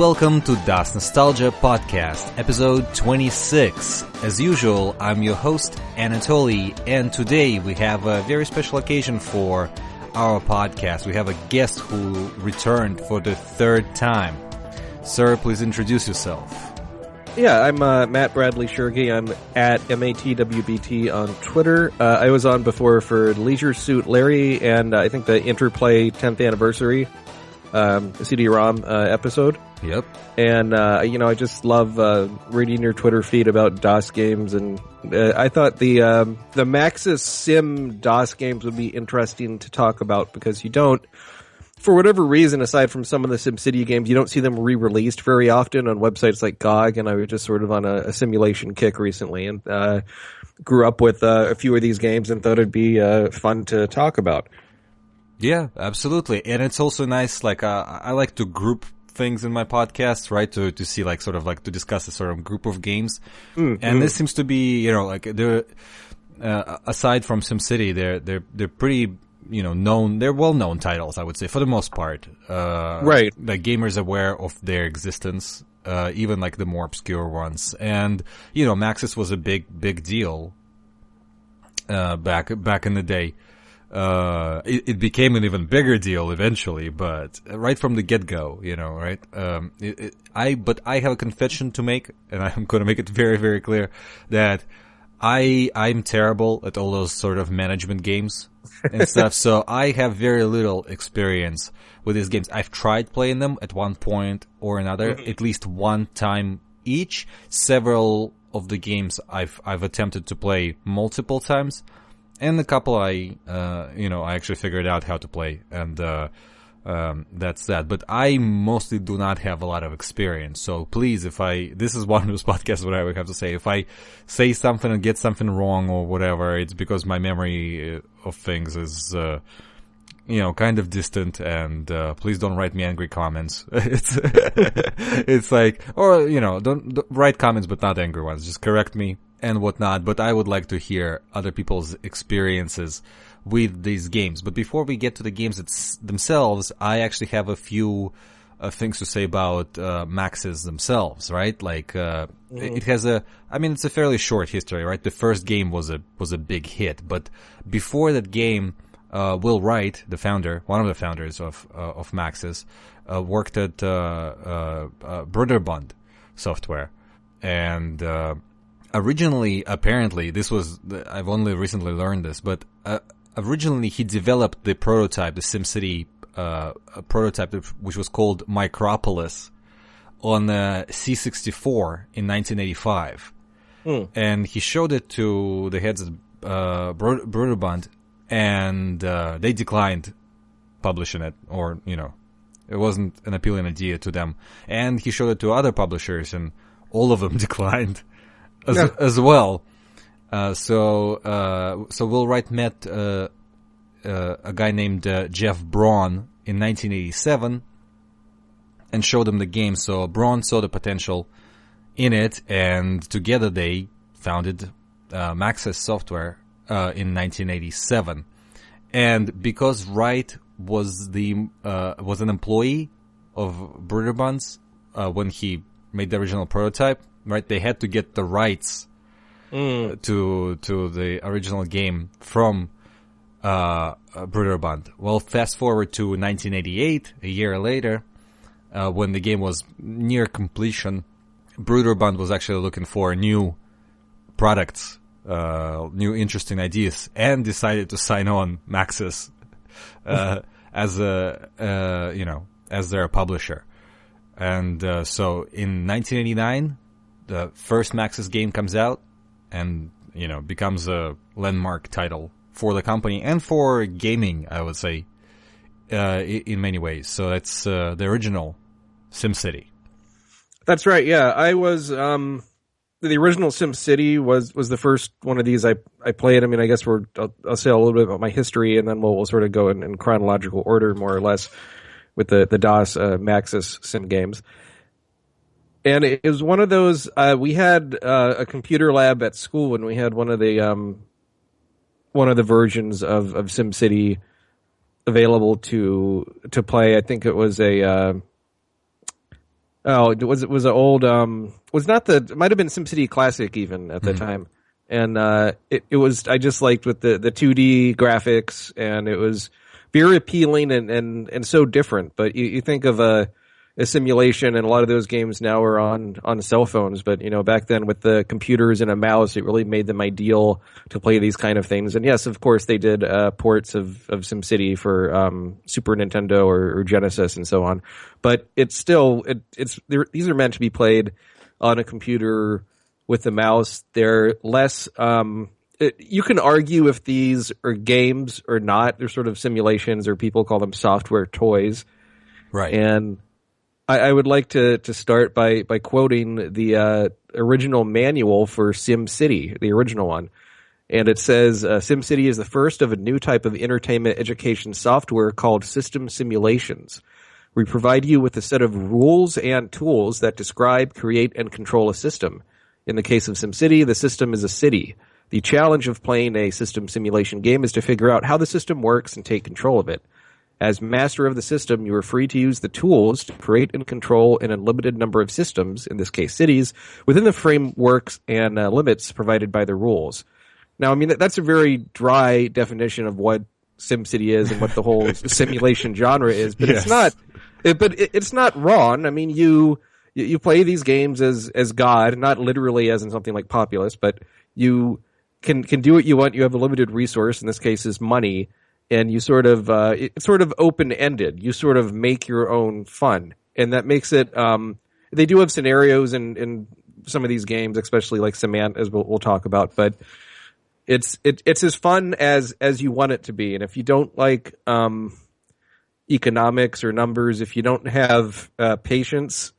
Welcome to DOS Nostalgia Podcast, episode 26. As usual, I'm your host, Anatoly, and today we have a very special occasion for our podcast. We have a guest who returned for the third time. Sir, please introduce yourself. Yeah, I'm uh, Matt Bradley Shergi. I'm at MATWBT on Twitter. Uh, I was on before for Leisure Suit Larry and uh, I think the Interplay 10th anniversary um, CD-ROM uh, episode. Yep. And, uh, you know, I just love uh, reading your Twitter feed about DOS games and I thought the um, the Maxis Sim DOS games would be interesting to talk about because you don't for whatever reason, aside from some of the SimCity games, you don't see them re-released very often on websites like GOG. And I was just sort of on a, a simulation kick recently, and uh, grew up with uh, a few of these games and thought it'd be uh, fun to talk about. Yeah, absolutely, and it's also nice. Like uh, I like to group things in my podcast, right? To to see like sort of like to discuss a sort of group of games, mm, and mm. this seems to be you know like they're uh, aside from SimCity, they're they're they're pretty you know, known, they're well-known titles, I would say, for the most part. Uh, right. The gamers aware of their existence, uh, even like the more obscure ones. And, you know, Maxis was a big, big deal, uh, back, back in the day. Uh, it, it, became an even bigger deal eventually, but right from the get-go, you know, right? Um, it, it, I, but I have a confession to make, and I'm going to make it very, very clear that I, I'm terrible at all those sort of management games and stuff. So I have very little experience with these games. I've tried playing them at one point or another, mm-hmm. at least one time each. Several of the games I've I've attempted to play multiple times, and a couple I uh, you know I actually figured out how to play, and uh, um, that's that. But I mostly do not have a lot of experience. So please, if I, this is one of those podcasts where I would have to say, if I say something and get something wrong or whatever, it's because my memory uh, of things is, uh, you know, kind of distant and, uh, please don't write me angry comments. it's, it's like, or, you know, don't, don't write comments but not angry ones. Just correct me and whatnot. But I would like to hear other people's experiences with these games. But before we get to the games themselves, I actually have a few uh, things to say about uh, Maxis themselves, right? Like uh, mm-hmm. it has a, I mean, it's a fairly short history, right? The first game was a was a big hit, but before that game, uh, Will Wright, the founder, one of the founders of uh, of Maxis, uh, worked at uh, Broderbund Software, and originally, apparently, this was I've only recently learned this, but originally he developed the prototype, the SimCity uh, prototype, which was called Micropolis, on the C64 in 1985, mm. and he showed it to the heads of uh, Broderbund, and uh, they declined publishing it, or you know, it wasn't an appealing idea to them. And he showed it to other publishers, and all of them declined as, yeah. as well. Uh, so uh, so Will Wright met uh, uh a guy named uh, Jeff Braun in 1987 and showed him the game. So Braun saw the potential in it, and together they founded Maxis Software in 1987. And because Wright was the was an employee of Broderbund's when he made the original prototype, right? They had to get the rights mm. to to the original game from uh, Broderbund. Well, fast forward to 1988, a year later, uh, when the game was near completion, Broderbund was actually looking for new products, uh, new interesting ideas, and decided to sign on Maxis uh, as a uh, you know as their publisher. And uh, so in 1989, the first Maxis game comes out, and you know becomes a landmark title for the company and for gaming. I would say uh, in many ways. So that's uh, the original SimCity. That's right. Yeah, I was. Um, the original SimCity was was the first one of these I I played. I mean, I guess we're I'll, I'll say a little bit about my history, and then we'll, we'll sort of go in, in chronological order, more or less, with the the DOS uh, Maxis Sim games and it was one of those. Uh, we had uh, a computer lab at school, and we had one of the um, one of the versions of of Sim City available to to play. I think it was a uh, Oh, it was it was an old um was not the it might have been SimCity Classic even at the time, and uh it it was I just liked with the the two D graphics and it was very appealing and and and so different. But you, you think of a a simulation, and a lot of those games now are on on cell phones. But you know, back then with the computers and a mouse, it really made them ideal to play these kind of things. And yes, of course, they did uh, ports of of SimCity for um, Super Nintendo or, or, Genesis and so on. But it's still it, it's these are meant to be played on a computer with the mouse. They're less. Um, it, you can argue if these are games or not. They're sort of simulations, or people call them software toys. Right. And I, I would like to to start by by quoting the uh, original manual for SimCity, the original one. And it says uh, SimCity is the first of a new type of entertainment education software called system simulations. We provide you with a set of rules and tools that describe, create, and control a system. In the case of SimCity, the system is a city. The challenge of playing a system simulation game is to figure out how the system works and take control of it. As master of the system, you are free to use the tools to create and control an unlimited number of systems, in this case cities, within the frameworks and uh, limits provided by the rules. Now, I mean, that's a very dry definition of what SimCity is and what the whole simulation genre is, but yes. it's not, it, but it, it's not wrong. I mean, you, you play these games as, as God, not literally as in something like Populous, but you can, can do what you want. You have a limited resource, in this case is money, and you sort of uh, it's sort of open ended. You sort of make your own fun, and that makes it. Um, they do have scenarios in in some of these games, especially like SimAnt, as we'll, we'll talk about, but it's it, it's as fun as as you want it to be. And if you don't like um, economics or numbers, if you don't have uh, patience,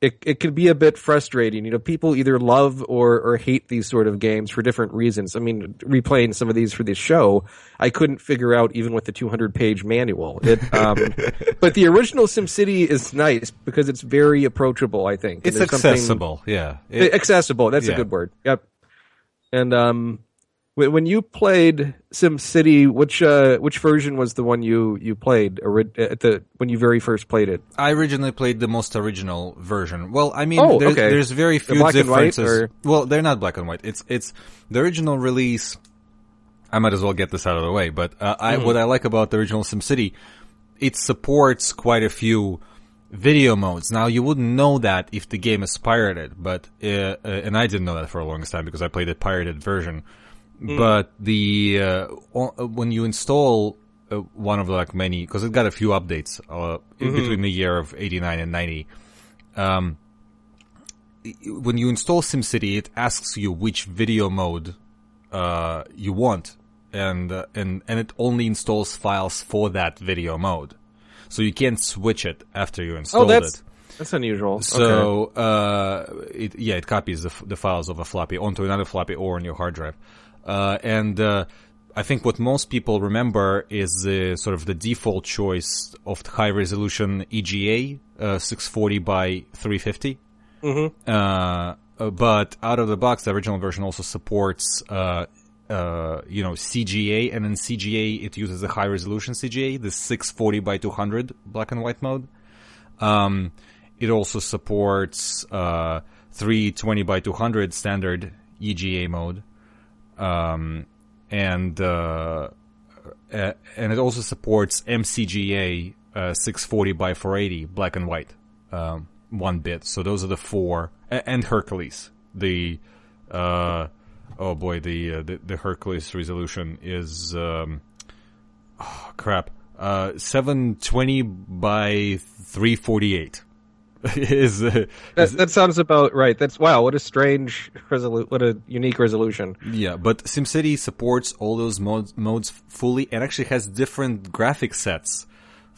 it it can be a bit frustrating. You know, people either love or or hate these sort of games for different reasons. I mean, replaying some of these for this show, I couldn't figure out even with the 200 page manual. It, um, but the original SimCity is nice because it's very approachable. I think it's accessible. Yeah, it, accessible. That's yeah. a good word. Yep. And um, when you played SimCity, which uh, which version was the one you you played at the when you very first played it? I originally played the most original version. Well, I mean, oh, there's, okay. there's very few differences. White, well, they're not black and white. It's it's the original release. I might as well get this out of the way. But uh, I, mm. what I like about the original Sim City, it supports quite a few video modes. Now you wouldn't know that if the game is pirated, but uh, uh and I didn't know that for a long time because I played the pirated version. Mm. But the uh, uh, when you install uh, one of the like many because it got a few updates uh, mm-hmm. between the year of 89 and 90 um, when you install SimCity it asks you which video mode uh, you want and uh, and and it only installs files for that video mode so you can't switch it after you install oh, that's, it that's unusual. So, okay. uh, it, yeah, it copies the, the, files of a floppy onto another floppy or on your hard drive. Uh, and uh, I think what most people remember is uh, sort of the default choice of the high resolution EGA uh, 640 by 350. Mm-hmm. Uh, uh, but out of the box, the original version also supports, you know, CGA, and in CGA it uses a high resolution CGA, the 640 by 200 black and white mode. Um, it also supports 320 by 200 standard EGA mode um, and uh, and it also supports MCGA uh, 640 by 480 black and white um, one bit. So those are the four, and Hercules. The uh, oh boy, the, uh, the, the Hercules resolution is um, oh, crap. Uh, 720 by 348. is, uh, that, that, sounds about right. That's wow. What a strange resolu- What a unique resolution. Yeah, but SimCity supports all those modes, modes fully, and actually has different graphic sets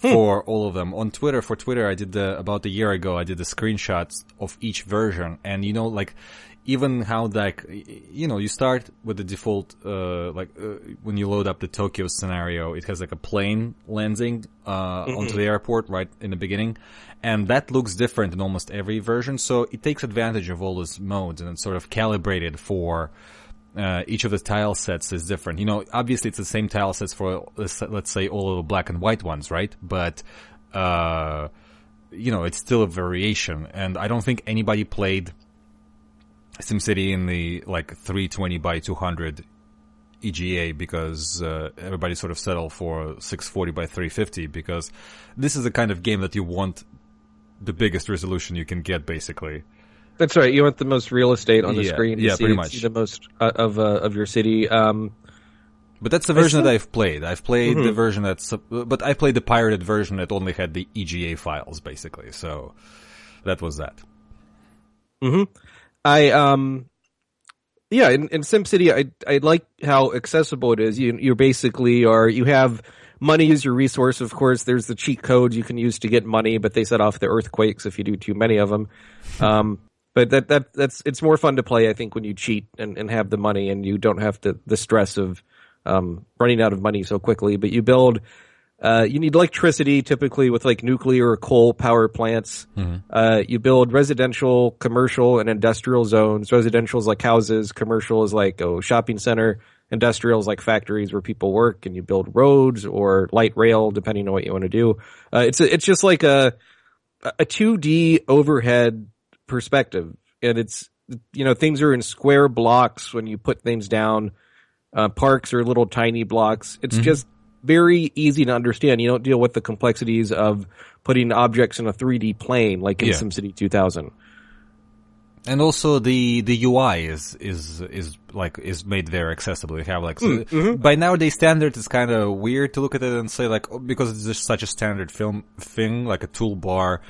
hmm. for all of them. On Twitter, for Twitter, I did the, about a year ago. I did the screenshots of each version, and you know, like even how like you know you start with the default uh, like uh, when you load up the Tokyo scenario, it has like a plane landing uh, mm-hmm. onto the airport right in the beginning, and that looks different in almost every version. So it takes advantage of all those modes and it's sort of calibrated for. Uh, each of the tile sets is different. You know, obviously it's the same tile sets for let's, let's say all of the black and white ones, right? But uh, you know, it's still a variation. And I don't think anybody played SimCity in the like 320 by 200 EGA because uh, everybody sort of settled for 640 by 350 because this is the kind of game that you want the biggest resolution you can get, basically. That's right. You want the most real estate on the Yeah, screen. To yeah, see, pretty much. the most uh, of uh, of your city. Um, But that's the version that I've played. I've played Mm-hmm. the version that's, but I played the pirated version that only had the EGA files, basically. So that was that. I um, yeah, in, in SimCity, I I like how accessible it is. You you basically are you have money as your resource. Of course, there's the cheat codes you can use to get money, but they set off the earthquakes if you do too many of them. Um, but that that that's it's more fun to play, I think, when you cheat and, and have the money and you don't have to the stress of um, running out of money so quickly. But you build. Uh, you need electricity typically with like nuclear or coal power plants. Uh, you build residential, commercial, and industrial zones. Residential is like houses. Commercial is like a shopping center. Industrial is like factories where people work, and you build roads or light rail, depending on what you want to do. Uh, it's a, it's just like a a 2D overhead perspective, and it's you know things are in square blocks when you put things down. Uh, parks are little tiny blocks. It's just very easy to understand. You don't deal with the complexities of putting objects in a 3D plane like in Yeah. SimCity 2000. And also the the UI is is is like is made very accessible. You have like so Mm-hmm. by nowadays standard, it's kind of weird to look at it and say like oh, because it's just such a standard film thing, like a toolbar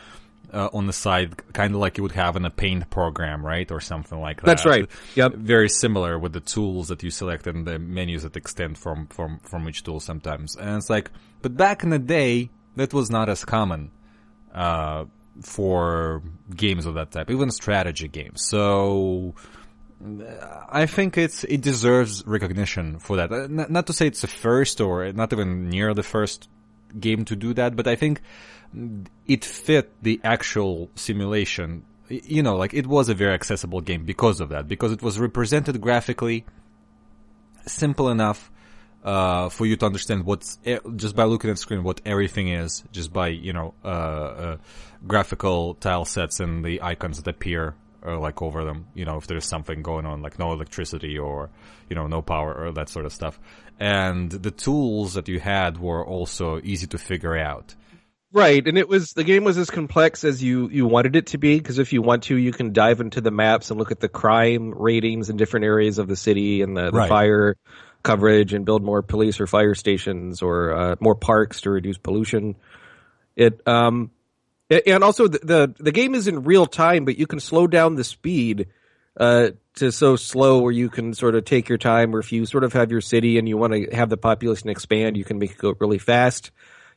uh, on the side, kind of like you would have in a paint program, right, or something like that. That's right. Yep. Very similar with the tools that you select and the menus that extend from from from each tool sometimes. And it's like, but back in the day, that was not as common uh, for games of that type, even strategy games. So I think it's it deserves recognition for that. Uh, not to say it's the first or not even near the first game to do that, but I think it fit the actual simulation. You know, like it was a very accessible game because of that, because it was represented graphically, simple enough uh, for you to understand what's just by looking at the screen what everything is, just by you know uh, uh, graphical tile sets and the icons that appear uh, like over them. You know if there's something going on, like no electricity or you know no power or that sort of stuff. And the tools that you had were also easy to figure out. Right, and it was the game was as complex as you you wanted it to be because if you want to, you can dive into the maps and look at the crime ratings in different areas of the city and the, the Right. fire coverage and build more police or fire stations or uh, more parks to reduce pollution. It um a- and also the, the the game is in real time, but you can slow down the speed uh to so slow where you can sort of take your time. Or if you sort of have your city and you want to have the population expand, you can make it go really fast.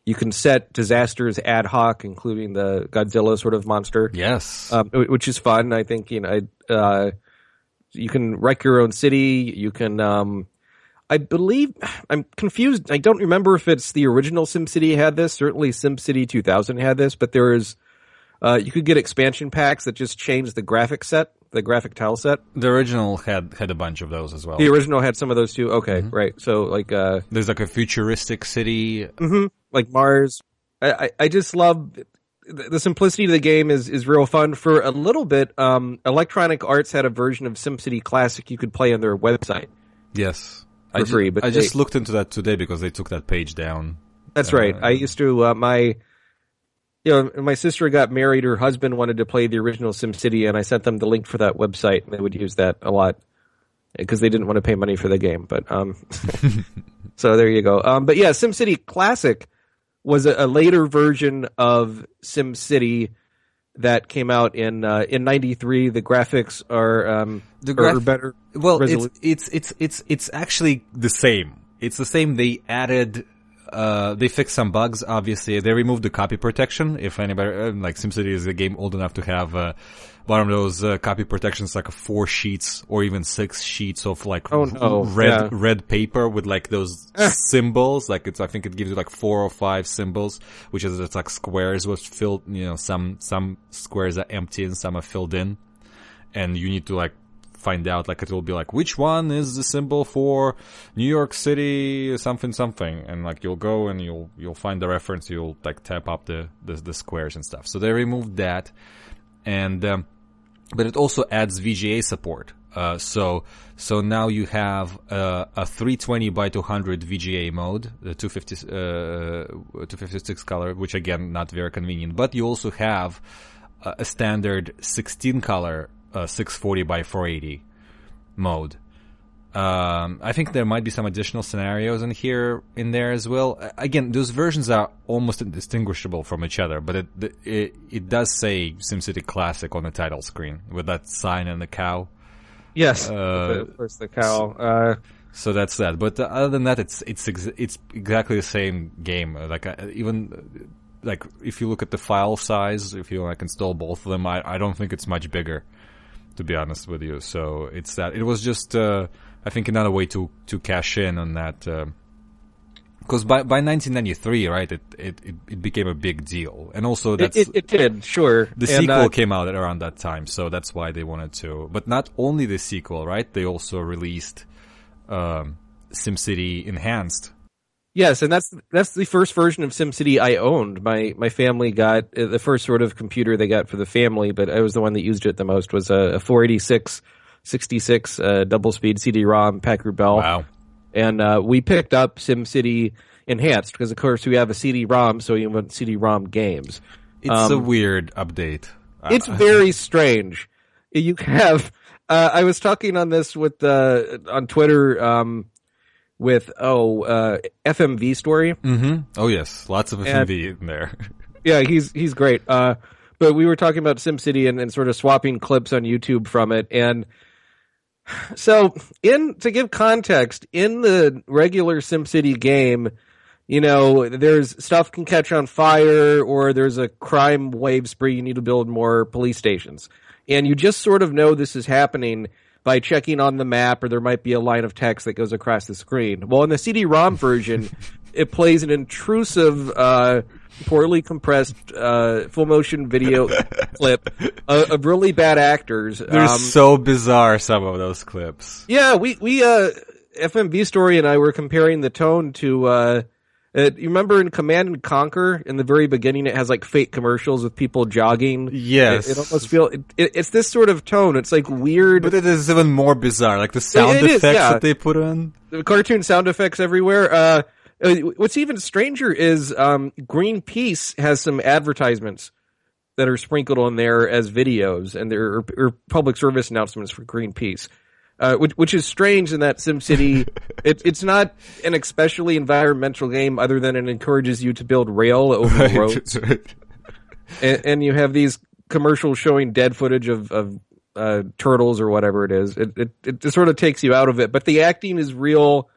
You can set disasters ad hoc, including the Godzilla sort of monster, Yes. um, which is fun. I think you know, I, uh, you can wreck your own city. You can, um, I believe, I'm confused. I don't remember if it's the original SimCity had this. Certainly, SimCity 2000 had this, but there is, uh, you could get expansion packs that just change the graphic set, the graphic tile set. the original had had a bunch of those as well. The original had some of those too. Okay, right. So like, uh, There's like a futuristic city. like Mars. I, I, I just love the, simplicity of the game is, is real fun. For a little bit, um, Electronic Arts had a version of SimCity Classic you could play on their website. Yes. For I ju- free, but I just looked into that today because they took that page down. That's right. I used to, uh, my, you know, my sister got married, her husband wanted to play the original SimCity and I sent them the link for that website and they would use that a lot because they didn't want to pay money for the game. But, um, so there you go. Um, but yeah, SimCity Classic was a, a later version of SimCity that came out in, uh, in 93. The graphics are, um, The are- are better. Well, it's, it's it's it's it's actually the same. It's the same. They added, uh, they fixed some bugs. Obviously, they removed the copy protection. If anybody uh, like SimCity is a game old enough to have uh, one of those uh, copy protections, like four sheets or even six sheets of like Oh, no. red Yeah. red paper with like those symbols. Like it's I think it gives you like four or five symbols, which is it's like squares was filled. You know, some some squares are empty and some are filled in, and you need to like find out. Like it will be like, which one is the symbol for New York City, something, something, and like you'll go and you'll you'll find the reference. You'll like tap up the the, the squares and stuff. So they removed that, and um, but it also adds VGA support. Uh, so so now you have uh, a 320 by 200 VGA mode, the 250 uh, 256 color, which again not very convenient. But you also have a standard 16 color uh, 640 by 480 mode. Um, I think there might be some additional scenarios in here, in there as well. Again, those versions are almost indistinguishable from each other, but it it, it does say SimCity Classic on the title screen with that sign and the cow. Yes, uh, course, the cow. Uh, so that's that. But uh, other than that, it's it's ex- it's exactly the same game. Like uh, even like if you look at the file size, if you like install both of them, I I don't think it's much bigger, to be honest with you. So it's that. It was just uh, I think another way to to cash in on that. because by by 1993, right, it, it, it, it, became a big deal, and also that's it, it, it did, sure. The and, sequel uh, came out around that time, so that's why they wanted to. But not only the sequel, right? They also released um, SimCity Enhanced, Yes, and that's that's the first version of SimCity I owned. My my family got uh, the first sort of computer they got for the family, but I was the one that used it the most. Was a, a 486 66 uh, double speed CD-ROM Packard Bell. Wow! And uh, we picked up SimCity Enhanced because, of course, we have a CD-ROM, so you want CD-ROM games. It's um, a weird update. It's very strange. You have. Uh, I was talking on this with uh, on Twitter. Um, with oh uh, FMV story. Mm-hmm. Oh yes, lots of FMV and, in there. yeah, he's he's great. Uh, but we were talking about SimCity and, and sort of swapping clips on YouTube from it, and so in to give context, in the regular SimCity game, you know, there's stuff can catch on fire, or there's a crime wave spree. You need to build more police stations, and you just sort of know this is happening by checking on the map or there might be a line of text that goes across the screen. Well, in the CD-ROM version, it plays an intrusive, uh, poorly compressed, uh, full motion video clip of, of, really bad actors. They're um, so bizarre, some of those clips. Yeah, we, we, uh, FMV Story and I were comparing the tone to, uh, uh, you remember in Command and Conquer in the very beginning, it has like fake commercials with people jogging. Yes, it, it almost feel it, it, it's this sort of tone. It's like weird, but it is even more bizarre. Like the sound effects is, yeah. that they put in, the cartoon sound effects everywhere. Uh, uh, what's even stranger is um, Greenpeace has some advertisements that are sprinkled on there as videos, and there are, public service announcements for Greenpeace uh, which, which is strange in that SimCity, it, it's not an especially environmental game other than it encourages you to build rail over right, roads. Right. And, and, you have these commercials showing dead footage of, of uh, turtles or whatever it is. It, it, it sort of takes you out of it, but the acting is real,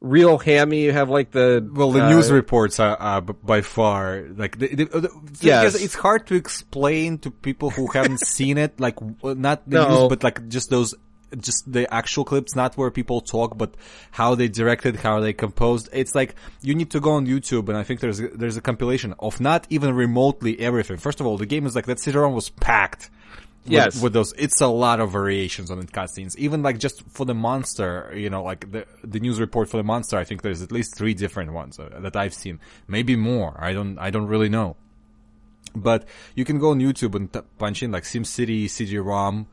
real hammy. You have like the well, the uh, news reports are, are by far like the, the, the yes. it's hard to explain to people who haven't seen it. Like not the no. news, but like just those just the actual clips, not where people talk, but how they directed, how they composed. It's like you need to go on YouTube, and I think there's a, there's a compilation of not even remotely everything. First of all, the game is like that CD-ROM was packed. With, yes, with those, it's a lot of variations on the cutscenes. Even like just for the monster, you know, like the the news report for the monster. I think there's at least three different ones uh, that I've seen, maybe more. I don't I don't really know. But you can go on YouTube and t- punch in like SimCity CD-ROM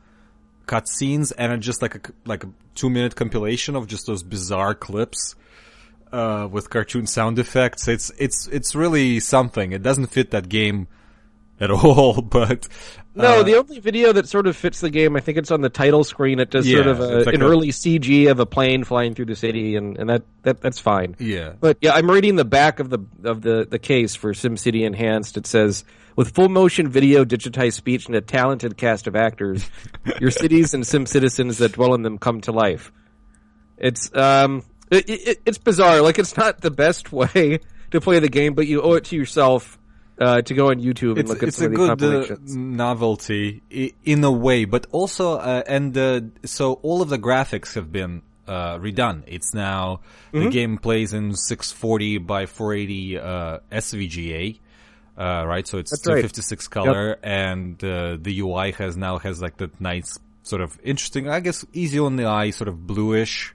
cutscenes and just like a like a two minute compilation of just those bizarre clips uh, with cartoon sound effects. It's it's it's really something. It doesn't fit that game at all, but uh, no, the only video that sort of fits the game, I think it's on the title screen. It does yeah, sort of a, like an a, early CG of a plane flying through the city, and, and that, that that's fine. Yeah, but yeah, I'm reading the back of the of the the case for SimCity Enhanced. It says with full motion video, digitized speech, and a talented cast of actors, your cities and Sim citizens that dwell in them come to life. It's um, it, it, it's bizarre. Like it's not the best way to play the game, but you owe it to yourself uh, to go on YouTube and it's, look at it's some a of good uh, novelty in a way, but also uh, and uh, so all of the graphics have been uh, redone. It's now mm-hmm. the game plays in 640 by 480 uh, right, so it's That's 256 right. color, yep. and the UI has now has like that nice sort of interesting. I guess easy on the eye, sort of bluish,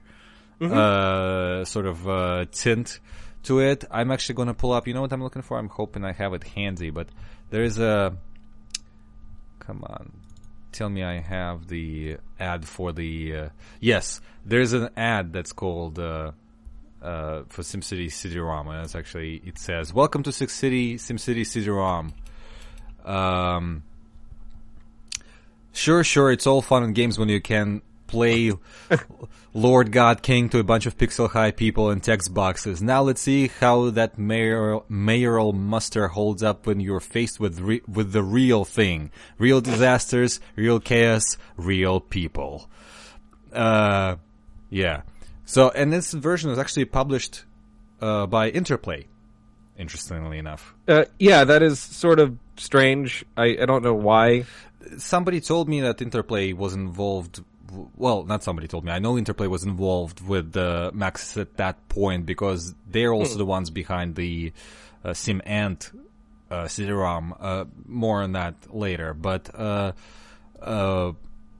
uh, sort of uh, tint to it. I'm actually going to pull up. You know what I'm looking for? I'm hoping I have it handy, but there is a. Come on, tell me I have the ad for the. Uh, yes, there's an ad that's called. Uh, for SimCity CD-ROM, and it's actually it says "Welcome to Six City SimCity CD-ROM." Um, sure, sure, it's all fun and games when you can play Lord God King to a bunch of pixel high people in text boxes. Now let's see how that mayoral, mayoral muster holds up when you're faced with re- with the real thing, real disasters, real chaos, real people. Uh, yeah. So, and this version was actually published uh, by Interplay. Interestingly enough, Uh, yeah, that is sort of strange. I, I don't know why. somebody told me that Interplay was involved. Well, not somebody told me. I know Interplay was involved with uh, Maxis at that point because they're also the ones behind the uh, Sim Ant uh, CD-ROM. Uh, more on that later, but uh, uh,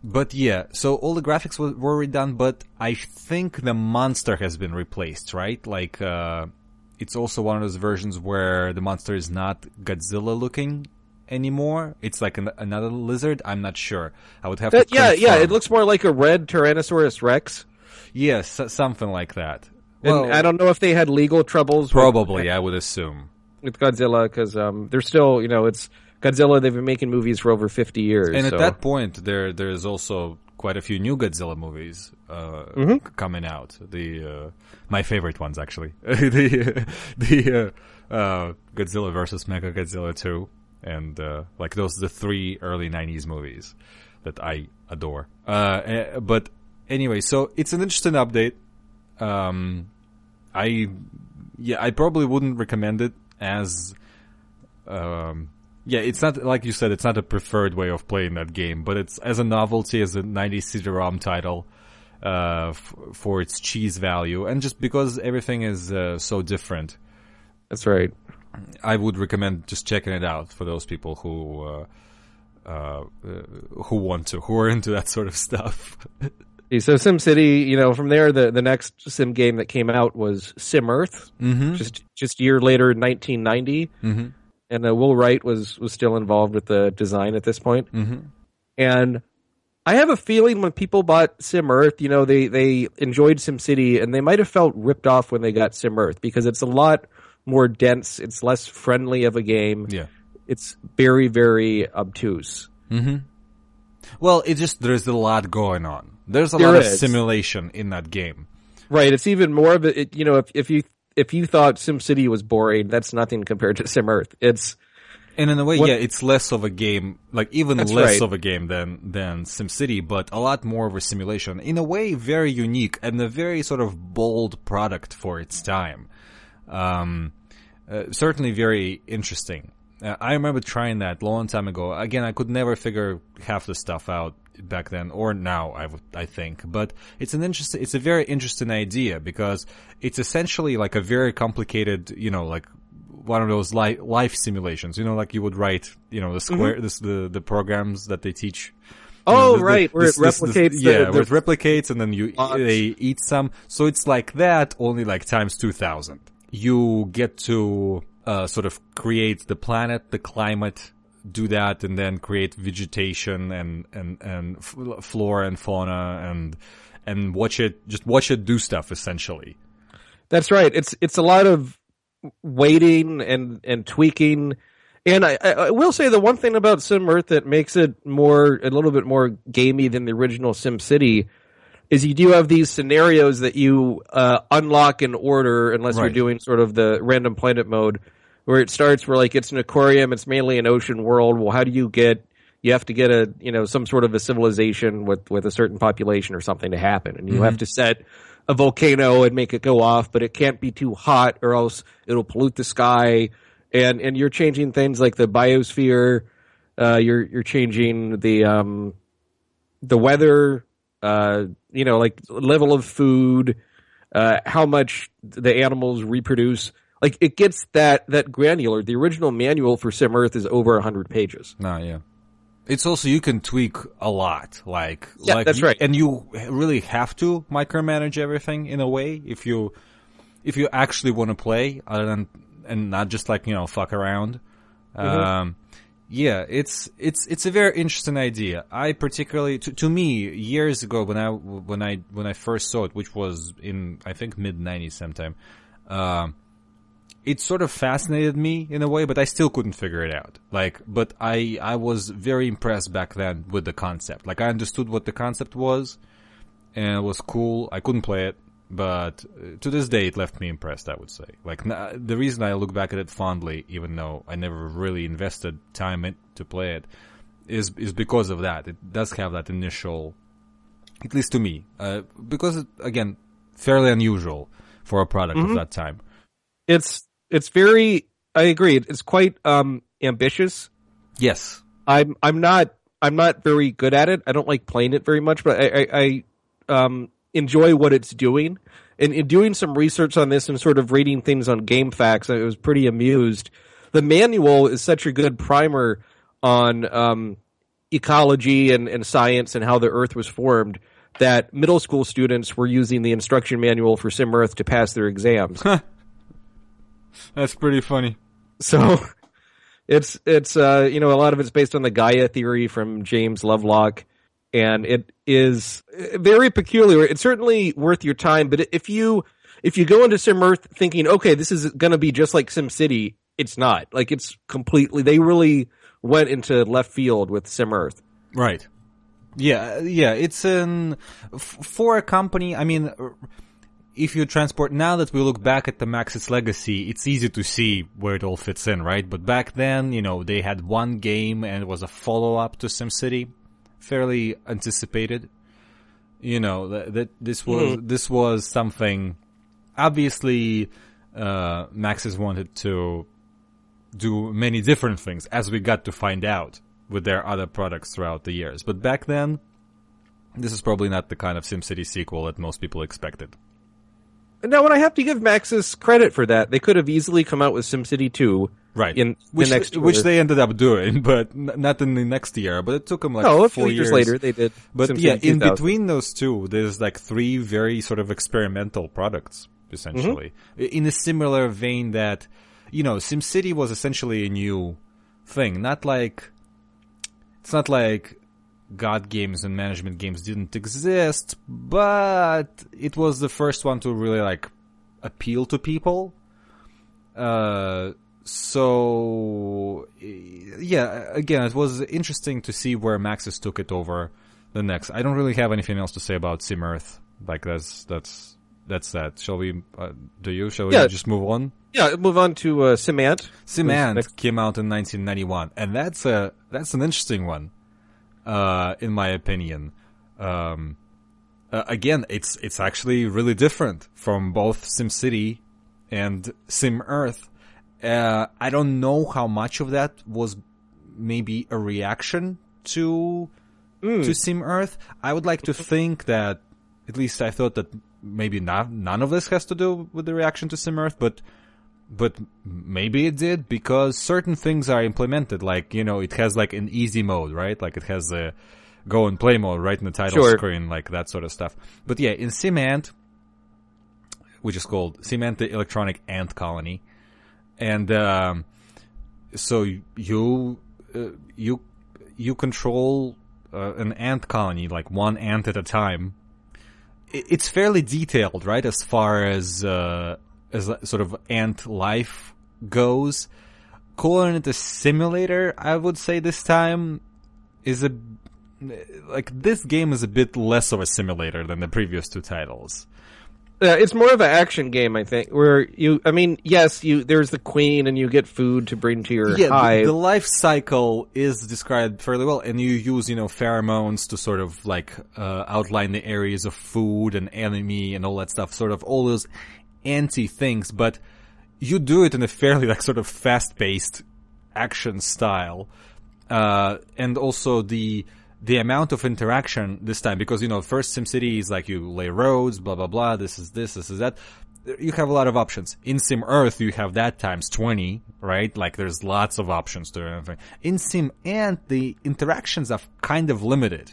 but yeah. So all the graphics were, were redone, but I think the monster has been replaced, right? Like uh, it's also one of those versions where the monster is not Godzilla looking anymore. It's like an, another lizard. I'm not sure. I would have That, to. yeah, yeah, it looks more like a red Tyrannosaurus Rex. Yes, so- something like that. And Well, I don't know if they had legal troubles with- probably. I would assume. with, Godzilla because um, they're still, you know, it's Godzilla. They've been making movies for over fifty years. And so- at that point, there there's also quite a few new Godzilla movies uh, Mm-hmm. coming out. The uh, my favorite ones actually, the the uh, uh, Godzilla versus Mechagodzilla two, and uh, like those the three early '90s movies that I adore. Uh, eh, but anyway, so it's an interesting update. Um, I yeah, I probably wouldn't recommend it as um, yeah, it's not like you said. It's not a preferred way of playing that game, but it's as a novelty, as a 90s CD-ROM title, uh, f- for its cheese value, and just because everything is uh, so different, that's right. I would recommend just checking it out for those people who uh, uh, uh, who want to, who are into that sort of stuff. So SimCity, you know, from there, the, the next sim game that came out was Sim Earth, mm-hmm. just just a year later, 1990, Mm-hmm. And uh, Will Wright was was still involved with the design at this point. Mm-hmm. And I have a feeling when people bought Sim Earth, you know, they they enjoyed Sim City, and they might have felt ripped off when they got Sim Earth because it's a lot more dense, it's less friendly of a game, Yeah. it's very very obtuse. Mm-hmm. Well, it just there's a lot going on. There's a There lot of simulation in that game. Right. It's even more of it, you know, if, if you, if you thought SimCity was boring, that's nothing compared to Sim Earth. It's, And in a way, What- yeah, it's less of a game, like even less right. of a game than than SimCity, but a lot more of a simulation. In a way, very unique and a very sort of bold product for its time. Um, uh, certainly very interesting. Uh, I remember trying that long time ago. Again, I could never figure half the stuff out back then or now. I would, I think, but it's an interesting, it's a very interesting idea because it's essentially like a very complicated, you know, like one of those li- life simulations. You know, like you would write, you know, the square, this, the the programs that they teach. You know, oh, the- the- right. Where this- it this- this- replicates the, yeah, the- where it replicates, and then you they eat some. So it's like that, only like times two thousand. You get to uh, sort of create the planet, the climate, do that, and then create vegetation and and and f- flora and fauna, and and watch it, just watch it do stuff essentially. That's right. It's it's a lot of waiting and and tweaking. And I, I will say the one thing about Sim Earth that makes it more a little bit more gamey than the original Sim City is you do have these scenarios that you uh, unlock in order unless you're doing sort of the random planet mode where it starts where like it's an aquarium, it's mainly an ocean world. Well, how do you get you have to get a you know some sort of a civilization with with a certain population or something to happen, and you have to set a volcano and make it go off, but it can't be too hot or else it'll pollute the sky. And and you're changing things like the biosphere. Uh, you're you're changing the um the weather. Uh, you know, like level of food, uh, how much the animals reproduce. Like it gets that that granular. The original manual for Sim Earth is over hundred pages. No, yeah. It's also you can tweak a lot, like Yeah, like that's you- right. and you really have to micromanage everything in a way if you if you actually want to play, other than and not just like you know fuck around. Mm-hmm. Um, yeah, it's it's it's a very interesting idea. I particularly to, to me years ago when I when I when I first saw it, which was in I think mid '90s sometime. Um, it sort of fascinated me in a way, but I still couldn't figure it out. Like, but I, I was very impressed back then with the concept. Like, I understood what the concept was, and it was cool. I couldn't play it, but uh, to this day, it left me impressed, I would say. Like, the reason I look back at it fondly, even though I never really invested time in, to play it, is, is because of that. It does have that initial, at least to me, uh, because, it, again, fairly unusual for a product of that time. It's it's very. I agree. It's quite um ambitious. Yes. I'm I'm not I'm not very good at it. I don't like playing it very much, but I I, I um enjoy what it's doing. And in doing some research on this and sort of reading things on GameFAQs, I was pretty amused. The manual is such a good primer on um, ecology and, and science and how the Earth was formed that middle school students were using the instruction manual for Sim Earth to pass their exams. That's pretty funny. So it's it's uh you know a lot of it's based on the Gaia theory from James Lovelock and it is very peculiar. It's certainly worth your time, but if you if you go into Sim Earth thinking, okay, this is going to be just like Sim City, it's not. Like it's completely they really went into left field with Sim Earth. Right. Yeah, yeah, it's an for a company. I mean, if you transport now that we look back at the Maxis legacy, it's easy to see where it all fits in, right? But back then, you know, they had one game and it was a follow up to SimCity, fairly anticipated. You know that, that this was this was something. Obviously, uh, Maxis wanted to do many different things, as we got to find out with their other products throughout the years. But back then, this is probably not the kind of SimCity sequel that most people expected. Now, when I have to give Maxis credit for that, they could have easily come out with SimCity 2 Right. in which, the next which they ended up doing, but n- not in the next year. But it took them like no, a four few years later they did. But SimCity yeah, in between those two, there's like three very sort of experimental products, essentially. Mm-hmm. In a similar vein that, you know, SimCity was essentially a new thing. Not like, it's not like God games and management games didn't exist, but it was the first one to really like appeal to people. Uh, so yeah, again, it was interesting to see where Maxis took it over the next. I don't really have anything else to say about SimEarth. Like that's that's that's that. Shall we? Uh, do you? Shall we Yeah. just move on? Yeah, move on to uh, Simant. Simant Next- came out in 1991, and that's a that's an interesting one, uh, in my opinion. Um, uh, again, it's it's actually really different from both SimCity and SimEarth. Uh, I don't know how much of that was maybe a reaction to to SimEarth. I would like to think that at least I thought that maybe not none of this has to do with the reaction to SimEarth, but but maybe it did because certain things are implemented. Like you know, it has like an easy mode, right? Like it has a go and play mode right in the title Sure. screen, like that sort of stuff. But yeah, in Simant, which is called Simant the Electronic Ant Colony, and um, so you uh, you you control uh, an ant colony, like one ant at a time. It's fairly detailed, right, as far as uh, as sort of ant life goes. Calling it a simulator, I would say this time is a like this game is a bit less of a simulator than the previous two titles. Uh, it's more of an action game, I think, where you. I mean, yes, you. There's the queen, and you get food to bring to your yeah, the- hive. The, life cycle is described fairly well, and you use you know pheromones to sort of like uh, outline the areas of food and enemy and all that stuff, sort of all those anti things. But you do it in a fairly like sort of fast paced action style, uh, and also the the amount of interaction this time because you know first SimCity is like you lay roads, blah blah blah. This is this, this is that. you have a lot of options. In Sim Earth, you have that times 20, right? Like there's lots of options to everything. In Sim Ant, the interactions are kind of limited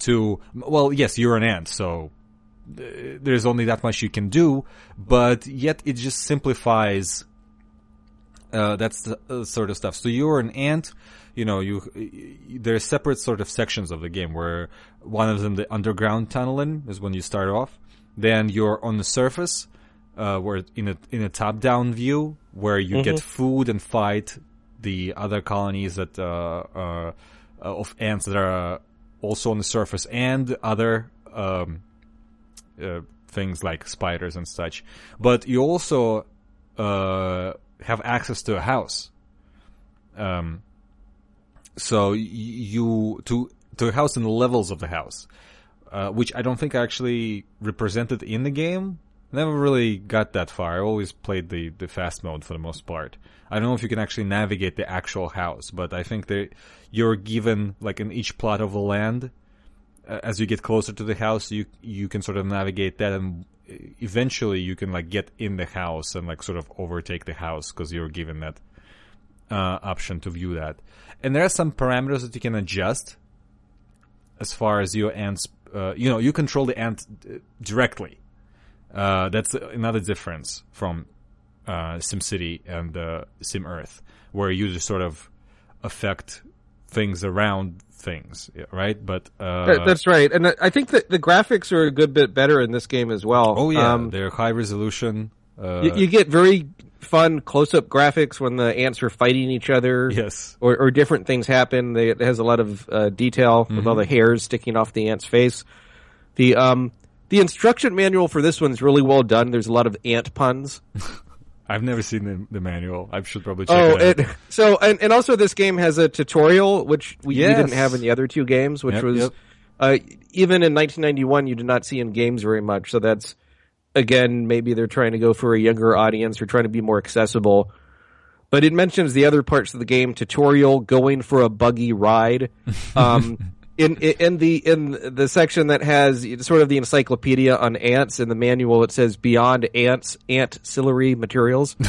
to, well, yes, you're an ant, so there's only that much you can do, but yet it just simplifies uh, that's uh, sort of stuff. So you're an ant, you know, you, there's separate sort of sections of the game where one of them, the underground tunneling is when you start off. Then you're on the surface, uh, where in a, in a top down view where you get food and fight the other colonies that, uh, uh, of ants that are also on the surface and other, um, uh, things like spiders and such. But you also, uh, have access to a house. Um, so you to to a house and the levels of the house, uh, which I don't think are actually represented in the game. Never really got that far. I always played the the fast mode for the most part. I don't know if you can actually navigate the actual house, but I think that you're given like in each plot of the land. As you get closer to the house, you you can sort of navigate that, and eventually you can like get in the house and like sort of overtake the house because you're given that uh, option to view that. And there are some parameters that you can adjust as far as your ants. Uh, you know, you control the ant uh, directly. Uh, that's another difference from uh, SimCity and uh, Sim Earth, where you just sort of affect things around things, right? But uh, That- That's right, and I- think that the graphics are a good bit better in this game as well. oh yeah, Um, they're high resolution. Uh, you, you get very fun close-up graphics when the ants are fighting each other. yes, or, or different things happen. They, it has a lot of uh, detail with all the Mm-hmm. hairs sticking off the ant's face. The um the instruction manual for this one's really well done. There's a lot of ant puns. I've never seen the, the manual. I should probably check Oh, it out. it, so and, and also this game has a tutorial which we, we didn't have in the other two games, which Yep, was yep. uh, even in 1991 you did not see in games very much. So that's again maybe they're trying to go for a younger audience or trying to be more accessible. But it mentions the other parts of the game tutorial, going for a buggy ride. Um, in, in the in the section that has sort of the encyclopedia on ants in the manual, it says beyond ants, ancillary materials.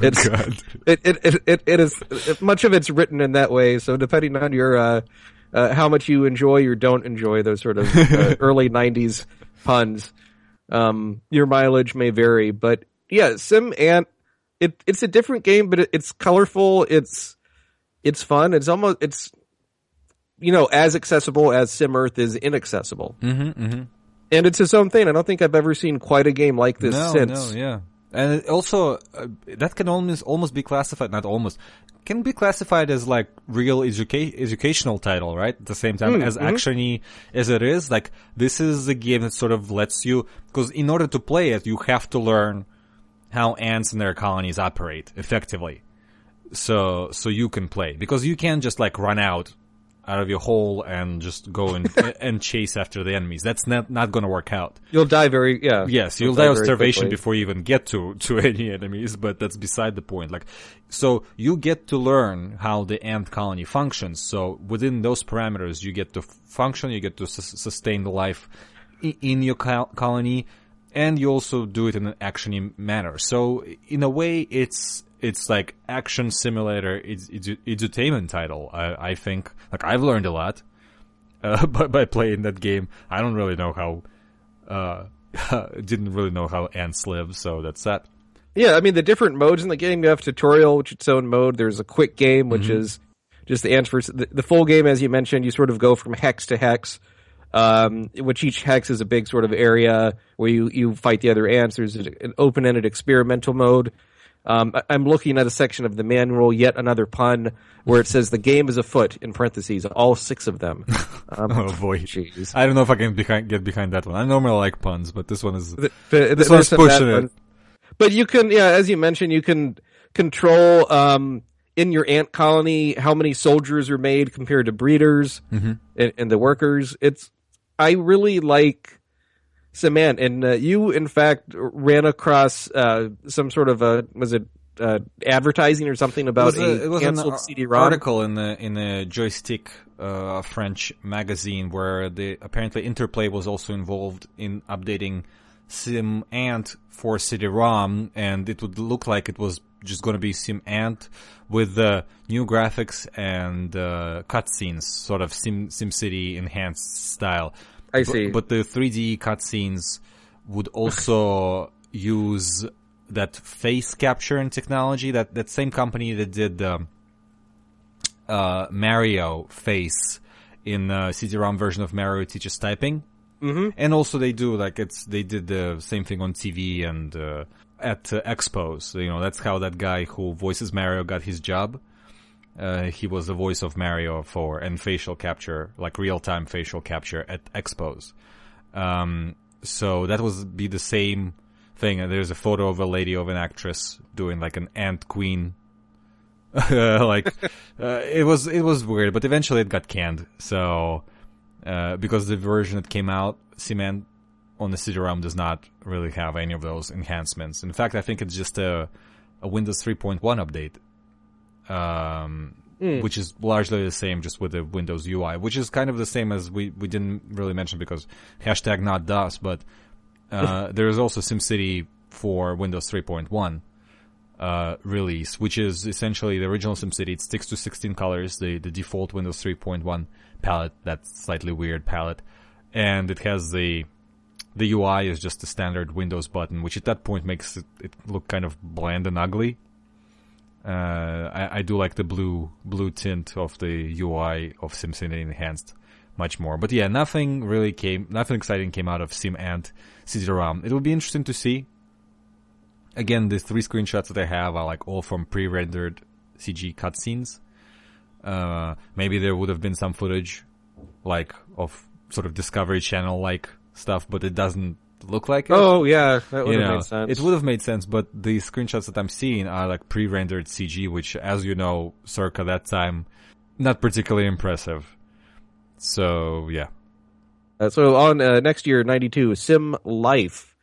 It's God. it, it, it, it, it is much of it's written in that way. So depending on your uh, uh, how much you enjoy or don't enjoy those sort of uh, early '90s puns, um, your mileage may vary. But yeah, Sim Ant, it it's a different game, but it, it's colorful. It's it's fun. It's almost it's you know as accessible as Sim Earth is inaccessible. Mm-hmm, mm-hmm. And it's its own thing. I don't think I've ever seen quite a game like this No, since. no, yeah. And also, uh, that can almost almost be classified, not almost, can be classified as like real educa- educational title, right? At the same time, as actiony as it is, like this is a game that sort of lets you, because in order to play it, you have to learn how ants and their colonies operate effectively. So, so you can play because you can't just like run out out of your hole and just go and and chase after the enemies. That's not not going to work out. You'll die very yeah. Yes, you'll die of starvation quickly. before you even get to, to any enemies, but that's beside the point. Like, so you get to learn how the ant colony functions. So within those parameters, you get to function, you get to sus- sustain the life in your col- colony, and you also do it in an actiony manner. So in a way, it's, it's like action simulator, it's, it's edutainment title. I, I think, like I've learned a lot, uh, by, by playing that game. I don't really know how, uh, didn't really know how ants live, so that's that. Yeah, I mean the different modes in the game. You have tutorial, which is its own mode. There's a quick game, which Mm-hmm. is just the ants versus the, the full game. As you mentioned, you sort of go from hex to hex, um, which each hex is a big sort of area where you you fight the other ants. There's an open-ended experimental mode. Um, I- I'm looking at a section of the manual, yet another pun where it says the game is afoot in parentheses, all six of them. Um, Oh boy. jeez. I don't know if I can behind, get behind that one. I normally like puns, but this one is, Th- th- This one's pushing it. But you can, yeah, as you mentioned, you can control um, in your ant colony how many soldiers are made compared to breeders Mm-hmm. and, and the workers. It's I really like SimAnt, and uh, you in fact ran across uh, some sort of a was it uh, advertising or something it about was, a, a, it was canceled CD-ROM. article in the, in a joystick, uh, French magazine where the, apparently Interplay was also involved in updating Sim Ant for CD-ROM, and it would look like it was just going to be Sim Ant with the new graphics and uh, cutscenes, sort of Sim SimCity enhanced style. I see. But, the 3D cutscenes would also use that face capturing technology. That that same company that did um, uh, Mario face in uh, CD-ROM version of Mario teaches typing. Mm-hmm. And also they do like it's they did the same thing on TV and uh, at uh, expos. You know that's how that guy who voices Mario got his job. Uh, he was the voice of Mario for and facial capture, like real time facial capture at expos. Um, so that was be the same thing. And there's a photo of a lady of an actress doing like an ant queen. like uh, it was it was weird, but eventually it got canned. So uh, because the version that came out, SimAnt on the CD-ROM does not really have any of those enhancements. In fact, I think it's just a, a Windows 3.1 update, um, which is largely the same, just with the Windows UI, which is kind of the same as we, we didn't really mention because hashtag not DOS, but uh, there is also SimCity for Windows 3.1 uh, release, which is essentially the original SimCity. It sticks to 16 colors, the, the default Windows 3.1 palette, that slightly weird palette, and it has the the UI is just a standard Windows button, which at that point makes it, it look kind of bland and ugly. Uh, I, I do like the blue blue tint of the UI of SimCity Enhanced much more. But yeah, nothing really came, nothing exciting came out of Sim Ant CD-ROM. It will be interesting to see. Again, the three screenshots that I have are like all from pre-rendered CG cutscenes. Uh, maybe there would have been some footage, like of sort of Discovery Channel like stuff, but it doesn't look like it. Oh yeah, that would You have know, made sense. It would have made sense, but the screenshots that I'm seeing are like pre-rendered CG, which, as you know, circa that time, not particularly impressive. So yeah, Uh, so on uh, next year, ninety two, Sim Life.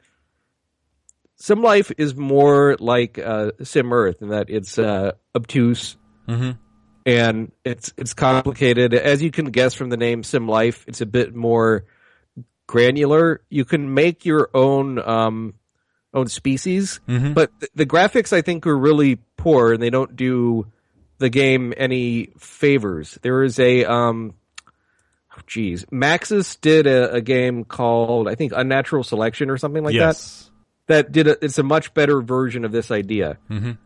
Sim Life is more like uh, Sim Earth in that it's uh, obtuse Mhm. and it's it's complicated. As you can guess from the name Sim Life, it's a bit more granular. You can make your own um, own species, Mhm. but th- the graphics I think are really poor, and they don't do the game any favors. There is a um, oh, geez, Maxis did a, a game called I think Unnatural Selection or something like that yes, that did a, it's a much better version of this idea. Mhm.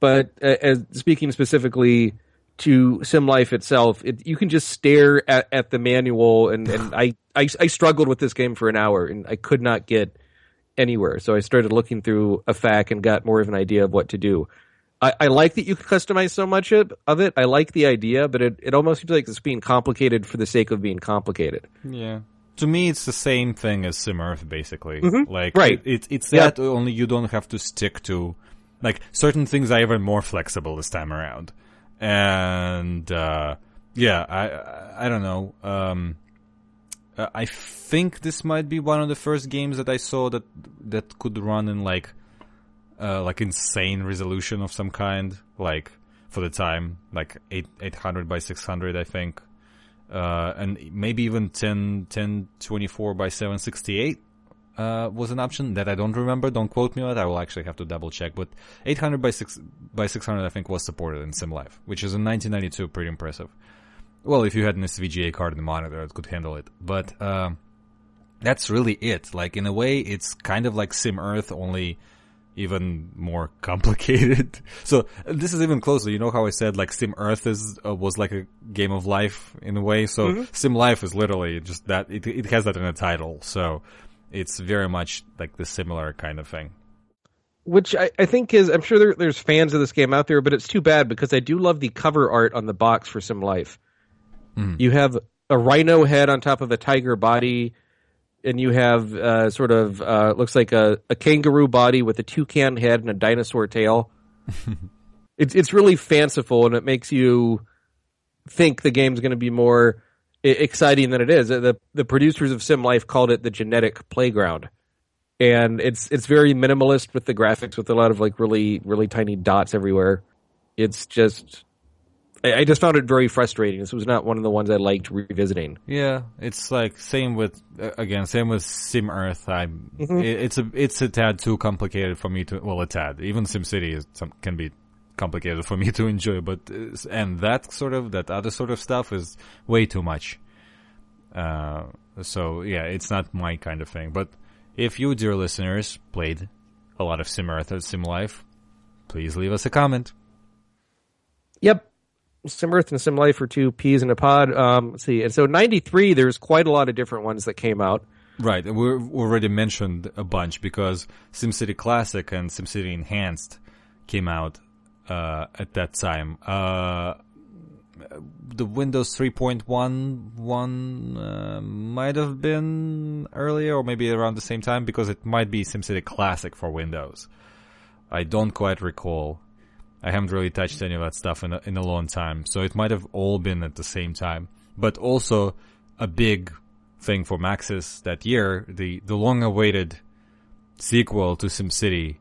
But uh, as speaking specifically to Sim Life itself, it, you can just stare at, at the manual, and, and I, I I struggled with this game for an hour, and I could not get anywhere. So I started looking through a FAQ and got more of an idea of what to do. I, I like that you can customize so much of it. I like the idea, but it, it almost seems like it's being complicated for the sake of being complicated. yeah. To me, it's the same thing as Sim Earth, basically. Mm-hmm. Like, Right. It, it, it's Yeah. that only you don't have to stick to, like, certain things are even more flexible this time around. And, uh, yeah, I, I, don't know. Um, I think this might be one of the first games that I saw that, that could run in like, uh, like insane resolution of some kind, like, for the time, like 8, 800 by 600, I think. Uh, and maybe even 10, 1024 by 768 uh, was an option that I don't remember. Don't quote me on it. I will actually have to double check. But 800 by 6 by 600, I think, was supported in SimLife, which is in 1992 pretty impressive. Well, if you had an SVGA card in the monitor, it could handle it. But um, that's really it. Like in a way, it's kind of like Sim Earth, only even more complicated. so this is even closer. You know how I said like Sim Earth is uh, was like a game of life in a way. So Sim Life is literally just that. It, it has that in the title. So it's very much like the similar kind of thing. which I, I think is I'm sure there, there's fans of this game out there, but it's too bad because I do love the cover art on the box for Sim Life. You have a rhino head on top of a tiger body, and you have uh, sort of uh, looks like a, a kangaroo body with a toucan head and a dinosaur tail. it's it's really fanciful, and it makes you think the game's going to be more exciting than it is. The the producers of Sim Life called it the genetic playground and it's it's very minimalist with the graphics with a lot of like really really tiny dots everywhere it's just I, I just found it very frustrating. This was not one of the ones I liked revisiting. Yeah, it's like same with again same with Sim Earth. I'm mm-hmm. it, it's a it's a tad too complicated for me to well a tad even Sim City is some, can be complicated for me to enjoy, but uh, and that sort of that other sort of stuff is way too much. Uh, so yeah, it's not my kind of thing. But if you, dear listeners, played a lot of Sim Earth or Sim Life, please leave us a comment. Yep. Sim Earth and Sim Life are two peas in a pod. Um, let's see. And so 93, there's quite a lot of different ones that came out. Right, and we already mentioned a bunch because SimCity Classic and SimCity Enhanced came out uh, at that time. Uh, the Windows 3.1 one uh, might have been earlier, or maybe around the same time, because it might be SimCity Classic for Windows. I don't quite recall. I haven't really touched any of that stuff in a, in a long time, so it might have all been at the same time. But also a big thing for Maxis that year, the the long-awaited sequel to SimCity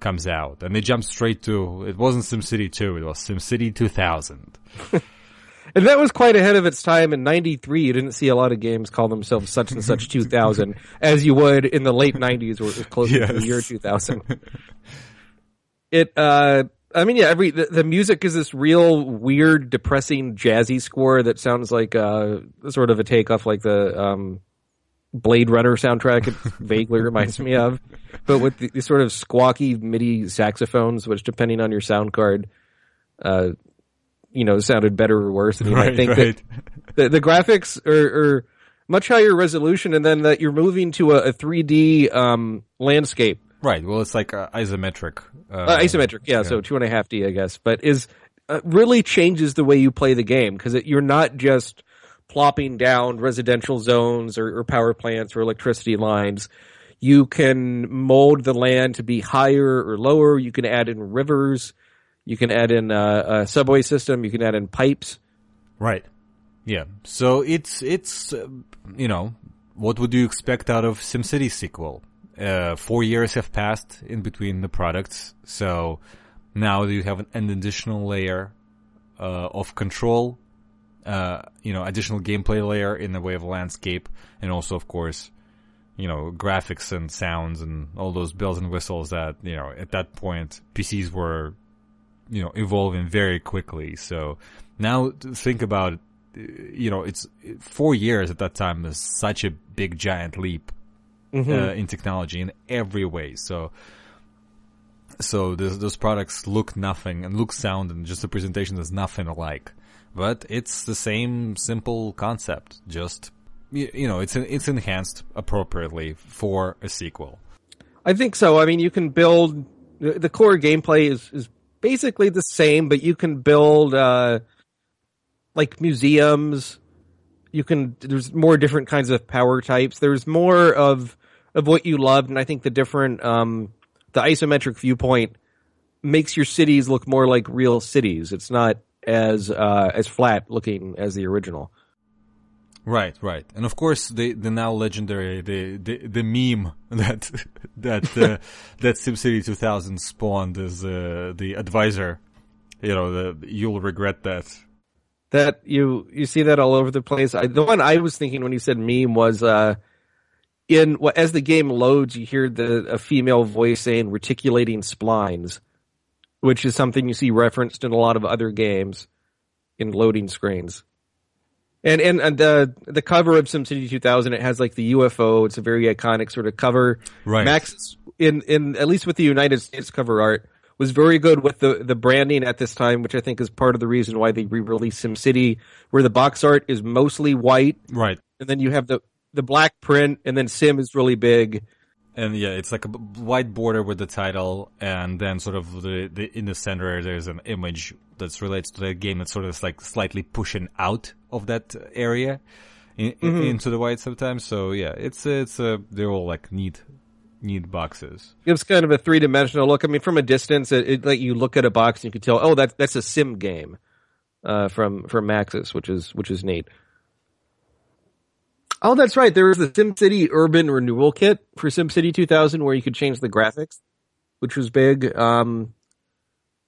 comes out, and they jump straight to it wasn't SimCity 2, it was SimCity 2000. And that was quite ahead of its time in 93. You didn't see a lot of games call themselves such and such 2000 as you would in the late 90s where it was closer to the year 2000. It, uh, I mean, yeah, every, the, the music is this real weird, depressing, jazzy score that sounds like, uh, sort of a takeoff like the, um, Blade Runner soundtrack it vaguely reminds me of, but with the, the sort of squawky MIDI saxophones, which depending on your sound card, uh, you know, sounded better or worse. And you might think right. that the, the graphics are, are much higher resolution and then that you're moving to a, a 3D, um, landscape. Right, well it's like uh, isometric. Uh, Uh, isometric, yeah, so two and a half D, I guess, but is uh, really changes the way you play the game because you're not just plopping down residential zones or, or power plants or electricity lines. You can mold the land to be higher or lower. You can add in rivers. You can add in uh, a subway system. You can add in pipes. Right. Yeah. So it's it's uh, you know what would you expect out of SimCity sequel? Uh, four years have passed in between the products, so now you have an, an additional layer uh, of control. Uh, you know, additional gameplay layer in the way of landscape, and also, of course, you know, graphics and sounds and all those bells and whistles that you know at that point PCs were you know evolving very quickly. So now to think about it, you know it's four years at that time is such a big giant leap uh, in technology in every way. So so those those products look nothing and look sound and just the presentation is nothing alike. But it's the same simple concept. Just you, you know, it's it's enhanced appropriately for a sequel. I think so. I mean, you can build the core gameplay is is basically the same, but you can build uh like museums. You can there's more different kinds of power types. There's more of of what you loved, and I think the different um the isometric viewpoint makes your cities look more like real cities. It's not as uh as flat looking as the original. Right, right, and of course the the now legendary the the, the meme that that uh, that SimCity 2000 spawned is uh, the advisor. You know, the, you'll regret that. that you you see that all over the place. I, the one I was thinking when you said meme was uh in as the game loads, you hear the a female voice saying reticulating splines, which is something you see referenced in a lot of other games in loading screens. And and, and the the cover of SimCity 2000 it has like the UFO. It's a very iconic sort of cover. Right. Max in in at least with the United States cover art was very good with the the branding at this time, which I think is part of the reason why they re-released SimCity, where the box art is mostly white, Right, and then you have the the black print, and then Sim is really big. And yeah, it's like a white border with the title, and then sort of the, the in the center there's an image that's relates to the game that's sort of like slightly pushing out of that area in, in- into the white sometimes. So yeah, it's it's uh, they're all like neat neat boxes. Gives kind of a three dimensional look. I mean, from a distance, it, it like you look at a box and you can tell, oh, that's that's a Sim game uh, from from Maxis, which is which is neat. Oh, that's right. There was the SimCity Urban Renewal Kit for SimCity 2000 where you could change the graphics, which was big. Um,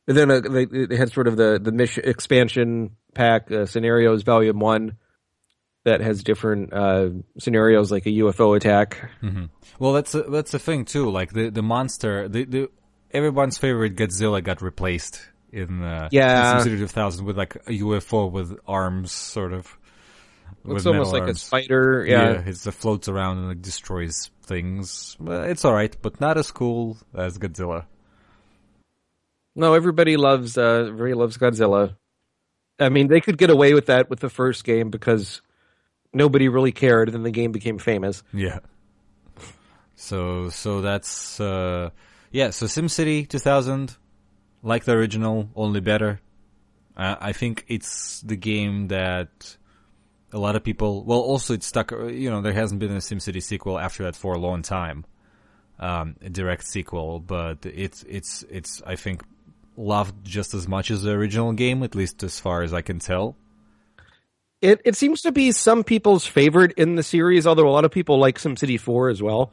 And then uh, they, they had sort of the the mission expansion pack uh, scenarios volume one that has different uh, scenarios like a UFO attack. Well, that's a, that's the thing too. Like the the monster, the, the everyone's favorite Godzilla got replaced in uh, Yeah. in SimCity 2000 with like a UFO with arms, sort of. Looks almost like a spider. Yeah. it floats around and like destroys things. It's all right, but not as cool as Godzilla. No, everybody loves uh everybody loves Godzilla. I mean, they could get away with that with the first game because nobody really cared, and then the game became famous. Yeah. So so that's uh yeah, so SimCity 2000 like the original, only better. Uh, I think it's the game that a lot of people well also it's stuck you know there hasn't been a SimCity sequel after that for a long time. Um a direct sequel, but it's it's it's I think loved just as much as the original game at least as far as I can tell. It it seems to be some people's favorite in the series, although a lot of people like SimCity 4 as well.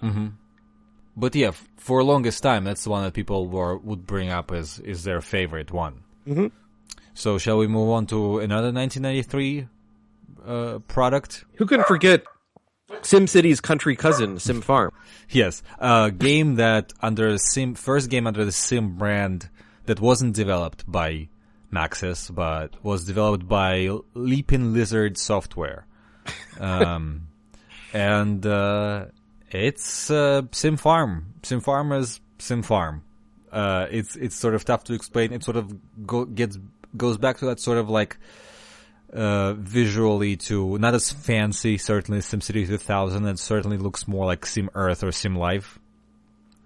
But yeah, for longest time, that's the one that people were would bring up as is their favorite one. Mhm. So shall we move on to another 1993 uh, product? Who can forget SimCity's country cousin, Sim Farm? Yes, a game that under Sim first game under the Sim brand that wasn't developed by Maxis but was developed by Leaping Lizard Software, um, and uh, it's uh, Sim Farm. Sim Farm is Sim Farm. Uh, it's it's sort of tough to explain. It sort of go, gets goes back to that sort of like uh, visually to not as fancy, certainly SimCity 2000. It certainly looks more like Sim Earth or Sim Life,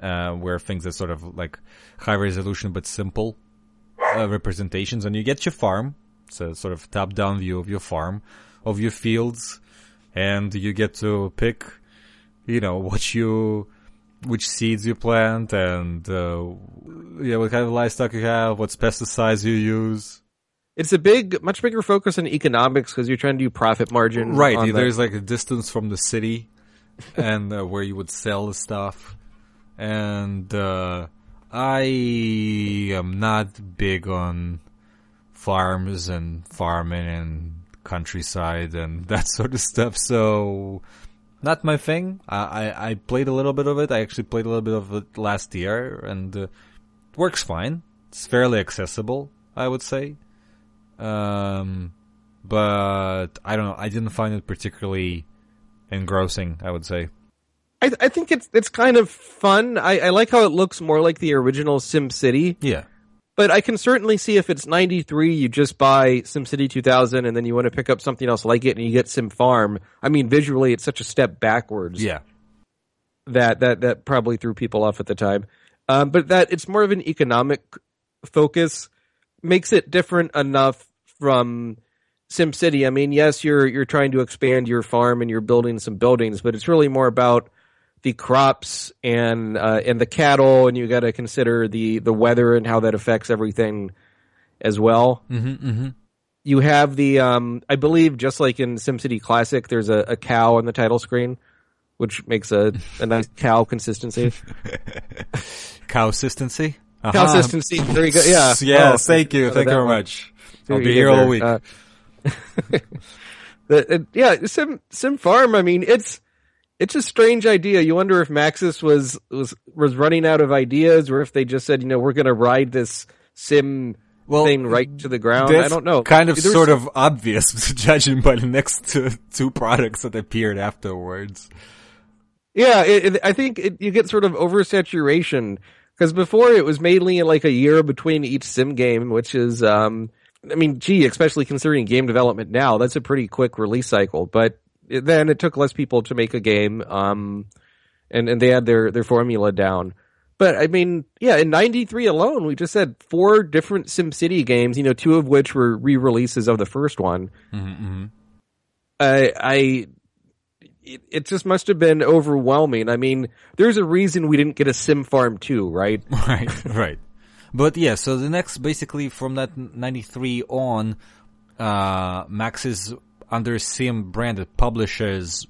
uh, where things are sort of like high resolution but simple uh, representations. And you get your farm, it's a sort of top down view of your farm, of your fields, and you get to pick, you know, what you, which seeds you plant and, uh, yeah, what kind of livestock you have, what pesticides you use. It's a big, much bigger focus on economics because you're trying to do profit margin. Right, the- there's like a distance from the city and uh, where you would sell the stuff. And uh, I am not big on farms and farming and countryside and that sort of stuff, so not my thing. I, I, I played a little bit of it. I actually played a little bit of it last year and uh, works fine. It's fairly accessible, I would say. Um, but I don't know. I didn't find it particularly engrossing. I would say. I, I think it's it's kind of fun. I, I like how it looks more like the original Sim City, Yeah. but I can certainly see if it's 93, you just buy SimCity 2000 and then you want to pick up something else like it and you get Sim Farm. I mean, visually, it's such a step backwards Yeah. that, that, that probably threw people off at the time. Um, but that it's more of an economic focus makes it different enough from SimCity. I mean, yes, you're, you're trying to expand your farm and you're building some buildings, but it's really more about the crops and uh, and the cattle, and you got to consider the the weather and how that affects everything as well. Mm-hmm, mm-hmm. You have the um, I believe just like in SimCity Classic, there's a, a cow on the title screen, which makes a, a nice cow consistency. Cow consistency. Uh-huh. Consistency. There you go. Yeah. Yeah. Oh, thank you. Thank you very much. I'll be here all week. Uh, the- it- yeah, Sim Sim Farm. I mean, it's it's a strange idea. You wonder if Maxis was was was running out of ideas, or if they just said, you know, we're going to ride this Sim Well, thing right to the ground. I don't know. Kind of, There's- sort of obvious, judging by the next two, two products that appeared afterwards. Yeah, it, it, I think it, you get sort of oversaturation because before it was mainly like a year between each sim game, which is, um, I mean, gee, especially considering game development now, that's a pretty quick release cycle. But then it took less people to make a game, um, and and they had their their formula down. But I mean, yeah, in '93 alone, we just had four different SimCity games. You know, two of which were re-releases of the first one. Mm-hmm. I, I, it, it just must have been overwhelming. I mean, there's a reason we didn't get a Sim Farm 2, right? Right, right. But yeah, so the next, basically from that 93 on, uh, Maxis under Sim branded publishes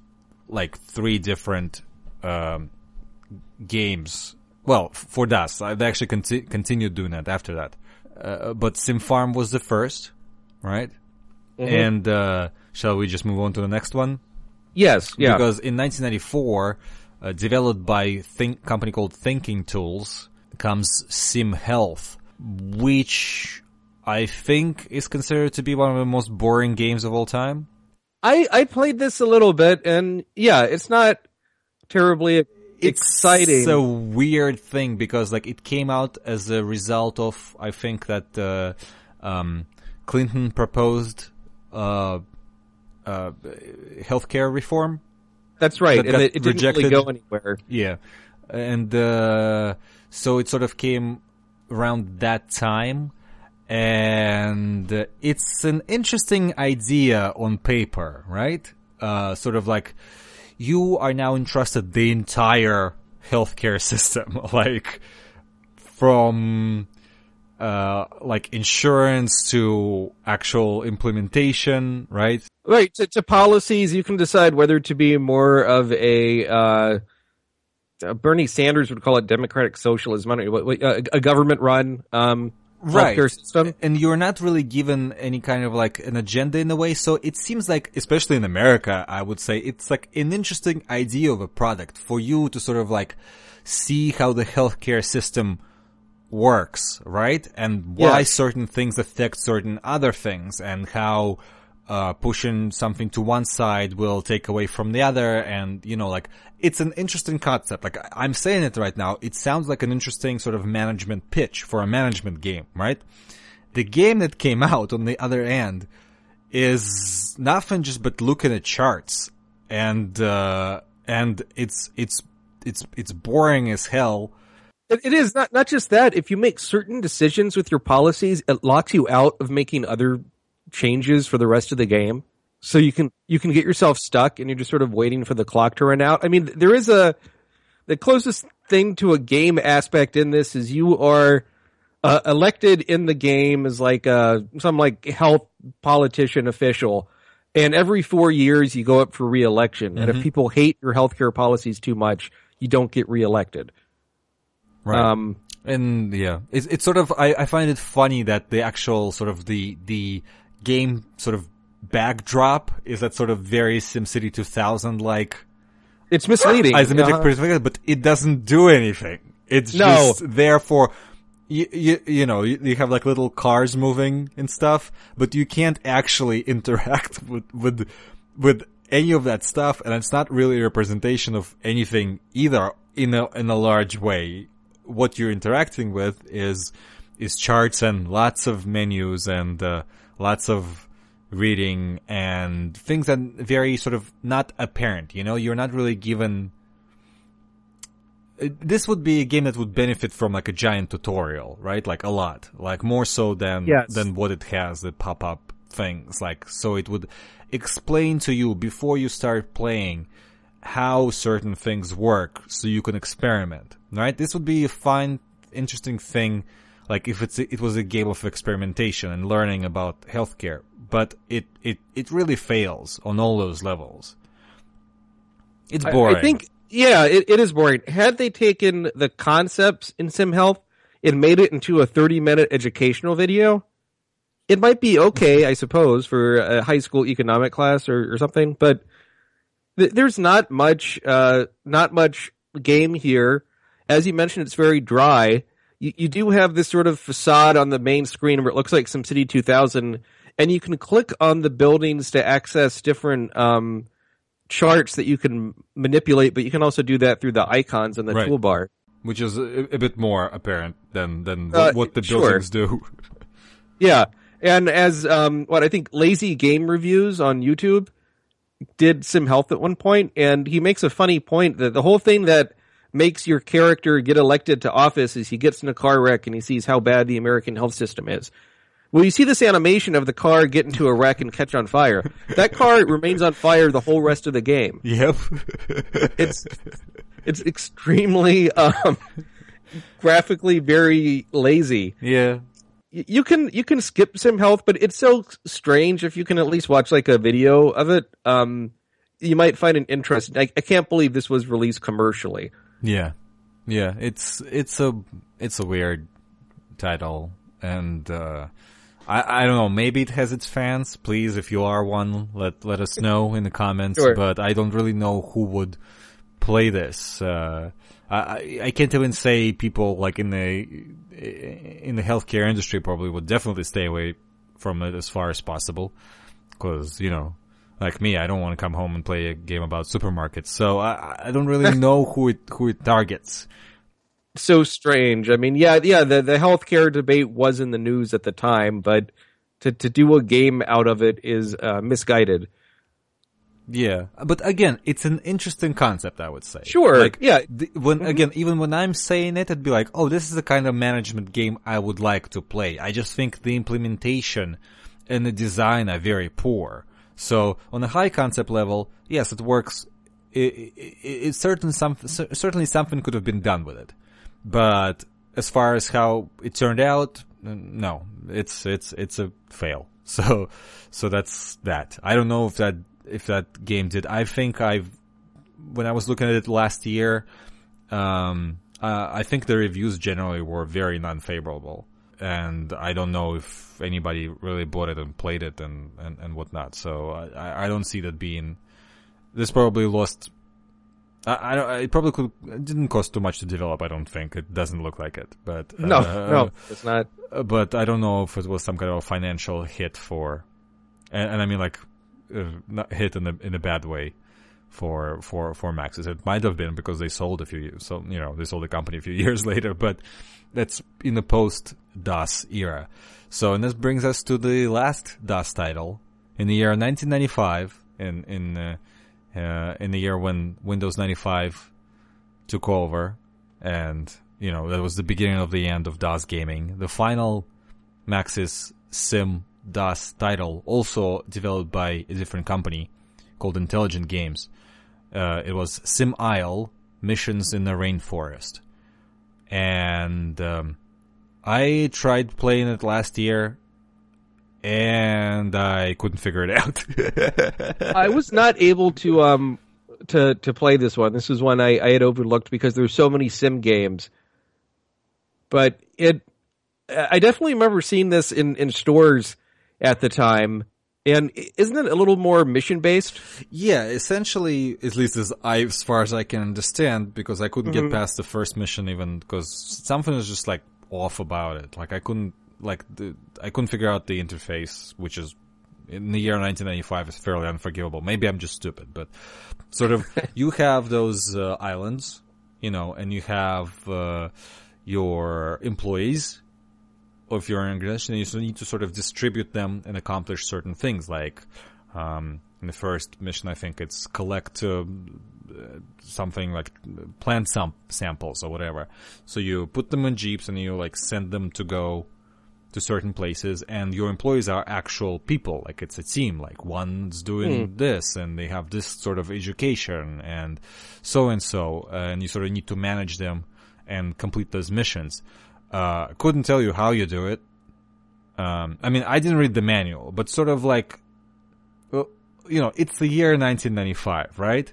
like three different, um, games. Well, for DOS, uh, they actually conti- continued doing that after that. uh, but Sim Farm was the first, right? Mm-hmm. And uh, shall we just move on to the next one? Yes, yeah. Because in 1994, uh, developed by think company called Thinking Tools, comes Sim Health, which I think is considered to be one of the most boring games of all time. I I played this a little bit, and yeah, it's not terribly exciting. It's a weird thing because like it came out as a result of I think that uh, um, Clinton proposed uh, uh, healthcare reform. That's right, that and it, it didn't really go anywhere. Yeah, and uh, so it sort of came around that time, and it's an interesting idea on paper, right? Uh, sort of like you are now entrusted the entire healthcare system, like from uh, like insurance to actual implementation, right? Right to, to policies, you can decide whether to be more of a. Uh, uh, Bernie Sanders would call it democratic socialism. I don't know, what- what- uh, a government run um, Right. healthcare system. and you're not really given any kind of like an agenda in a way. So it seems like, especially in America, I would say it's like an interesting idea of a product for you to sort of like see how the healthcare system works, right? And why Yes. certain things affect certain other things and how, uh, pushing something to one side will take away from the other. And, you know, like, it's an interesting concept. Like, I'm saying it right now. It sounds like an interesting sort of management pitch for a management game, right? The game that came out on the other end is nothing just but looking at charts and, uh, and it's, it's, it's, it's boring as hell. It is not not just that. If you make certain decisions with your policies, it locks you out of making other changes for the rest of the game. So you can you can get yourself stuck, and you're just sort of waiting for the clock to run out. I mean, there is a the closest thing to a game aspect in this is you are uh, elected in the game as like uh some like health politician official. And every four years you go up for reelection. And if people hate your healthcare policies too much, you don't get reelected. Right. Um, and yeah, it's, it's sort of, I, I find it funny that the actual sort of the, the game sort of backdrop is that sort of very SimCity 2000 like It's misleading. isometric Uh-huh. perspective, but it doesn't do anything. It's No. just there for, you, you, you know, you, you have like little cars moving and stuff, but you can't actually interact with, with, with any of that stuff, and it's not really a representation of anything either in a, in a large way. What you're interacting with is, is charts and lots of menus and, uh, lots of reading and things that very sort of not apparent, you know, you're not really given, uh, this would be a game that would benefit from like a giant tutorial, right? Like a lot, like more so than Yes. than what it has the pop up things. Like so, it would explain to you before you start playing how certain things work, so you can experiment. Right? This would be a fine, interesting thing. Like if it's it was a game of experimentation and learning about healthcare, but it it it really fails on all those levels. It's I- boring. I, think, yeah, it, it is boring. Had they taken the concepts in Sim Health and made it into a 30 minute educational video, it might be okay, I suppose, for a high school economic class or, or something, but th- there's not much, uh, not much game here. As you mentioned, it's very dry. You, you do have this sort of facade on the main screen where it looks like SimCity 2000, and you can click on the buildings to access different, um, charts that you can manipulate, but you can also do that through the icons in the Right. toolbar. which is a, a bit more apparent than than Uh, what, the sure. buildings do. Yeah. And as um what I think lazy game reviews on YouTube did Sim Health at one point, and he makes a funny point that the whole thing that makes your character get elected to office is he gets in a car wreck and he sees how bad the American health system is. Well, you see this animation of the car get into a wreck and catch on fire. That car remains on fire the whole rest of the game. Yep. It's it's extremely um graphically very lazy. yeah. you can you can skip Sim Health but it's so strange if you can at least watch like a video of it um you might find an interest I, I can't believe this was released commercially Yeah. Yeah. It's it's a it's a weird title. and uh, I I don't know. Maybe it has its fans. Please, if you are one, let let us know in the comments. Sure. But I don't really know who would play this. Uh, I I- I can't even say people like in the in the healthcare industry probably would definitely stay away from it as far as possible because you know like me i don't want to come home and play a game about supermarkets so i i don't really know who it who it targets so strange. I mean, yeah, yeah, the the healthcare debate was in the news at the time, but to to do a game out of it is uh, misguided. yeah but again it's an interesting concept i would say Sure, like yeah. the, when again even when i'm saying it it'd be like oh this is the kind of management game i would like to play i just think the implementation and the design are very poor so on a high concept level yes it works. It, it, it's certain some, certainly something could have been done with it. But as far as how it turned out no. It's it's it's a fail. So so that's that. I don't know if that if that game did. I think i've when I was looking at it last year, um, uh, I think the reviews generally were very non-favorable, and I don't know if anybody really bought it and played it and and, and whatnot. So I, I don't see that being. This probably lost. I, I don't. It probably could. It didn't cost too much to develop. I don't think it doesn't look like it, but No, uh, no, it's not. uh, but I don't know if it was some kind of a financial hit for, and, and I mean like, uh, not hit in a in a bad way for for for Maxis. It might have been because they sold a few years, so you know they sold the company a few years later. But that's in the post DOS era. So and this brings us to the last DOS title in the year 1995, in in uh, uh, in the year when Windows 95 took over, and you know that was the beginning of the end of DOS gaming. The final Maxis Sim DOS title, also developed by a different company called Intelligent Games. Uh, it was Sim Isle Missions in the Rainforest, and um, I tried playing it last year, and I couldn't figure it out. I was not able to um to to play this one. This was one I, I had overlooked because there's so many sim games. But it, I definitely remember seeing this in in stores at the time. And isn't it a little more mission based? Yeah, essentially, at least as I, as far as I can understand, because I couldn't Mm-hmm. get past the first mission even because something is just like off about it. Like I couldn't, like the, I couldn't figure out the interface, which is in the year 1995 is fairly unforgivable. Maybe I'm just stupid, but sort of you have those uh, islands, you know, and you have uh, your employees you're an organization, you need to sort of distribute them and accomplish certain things. Like um, in the first mission, I think it's collect uh, something like plant sam- samples or whatever. So you put them in jeeps and you like send them to go to certain places, and your employees are actual people. Like it's a team. Like one's doing this, and they have this sort of education, and so and so, and you sort of need to manage them and complete those missions. Uh, couldn't tell you how you do it. Um, I mean, I didn't read the manual, but sort of like, you know, it's the year 1995, right?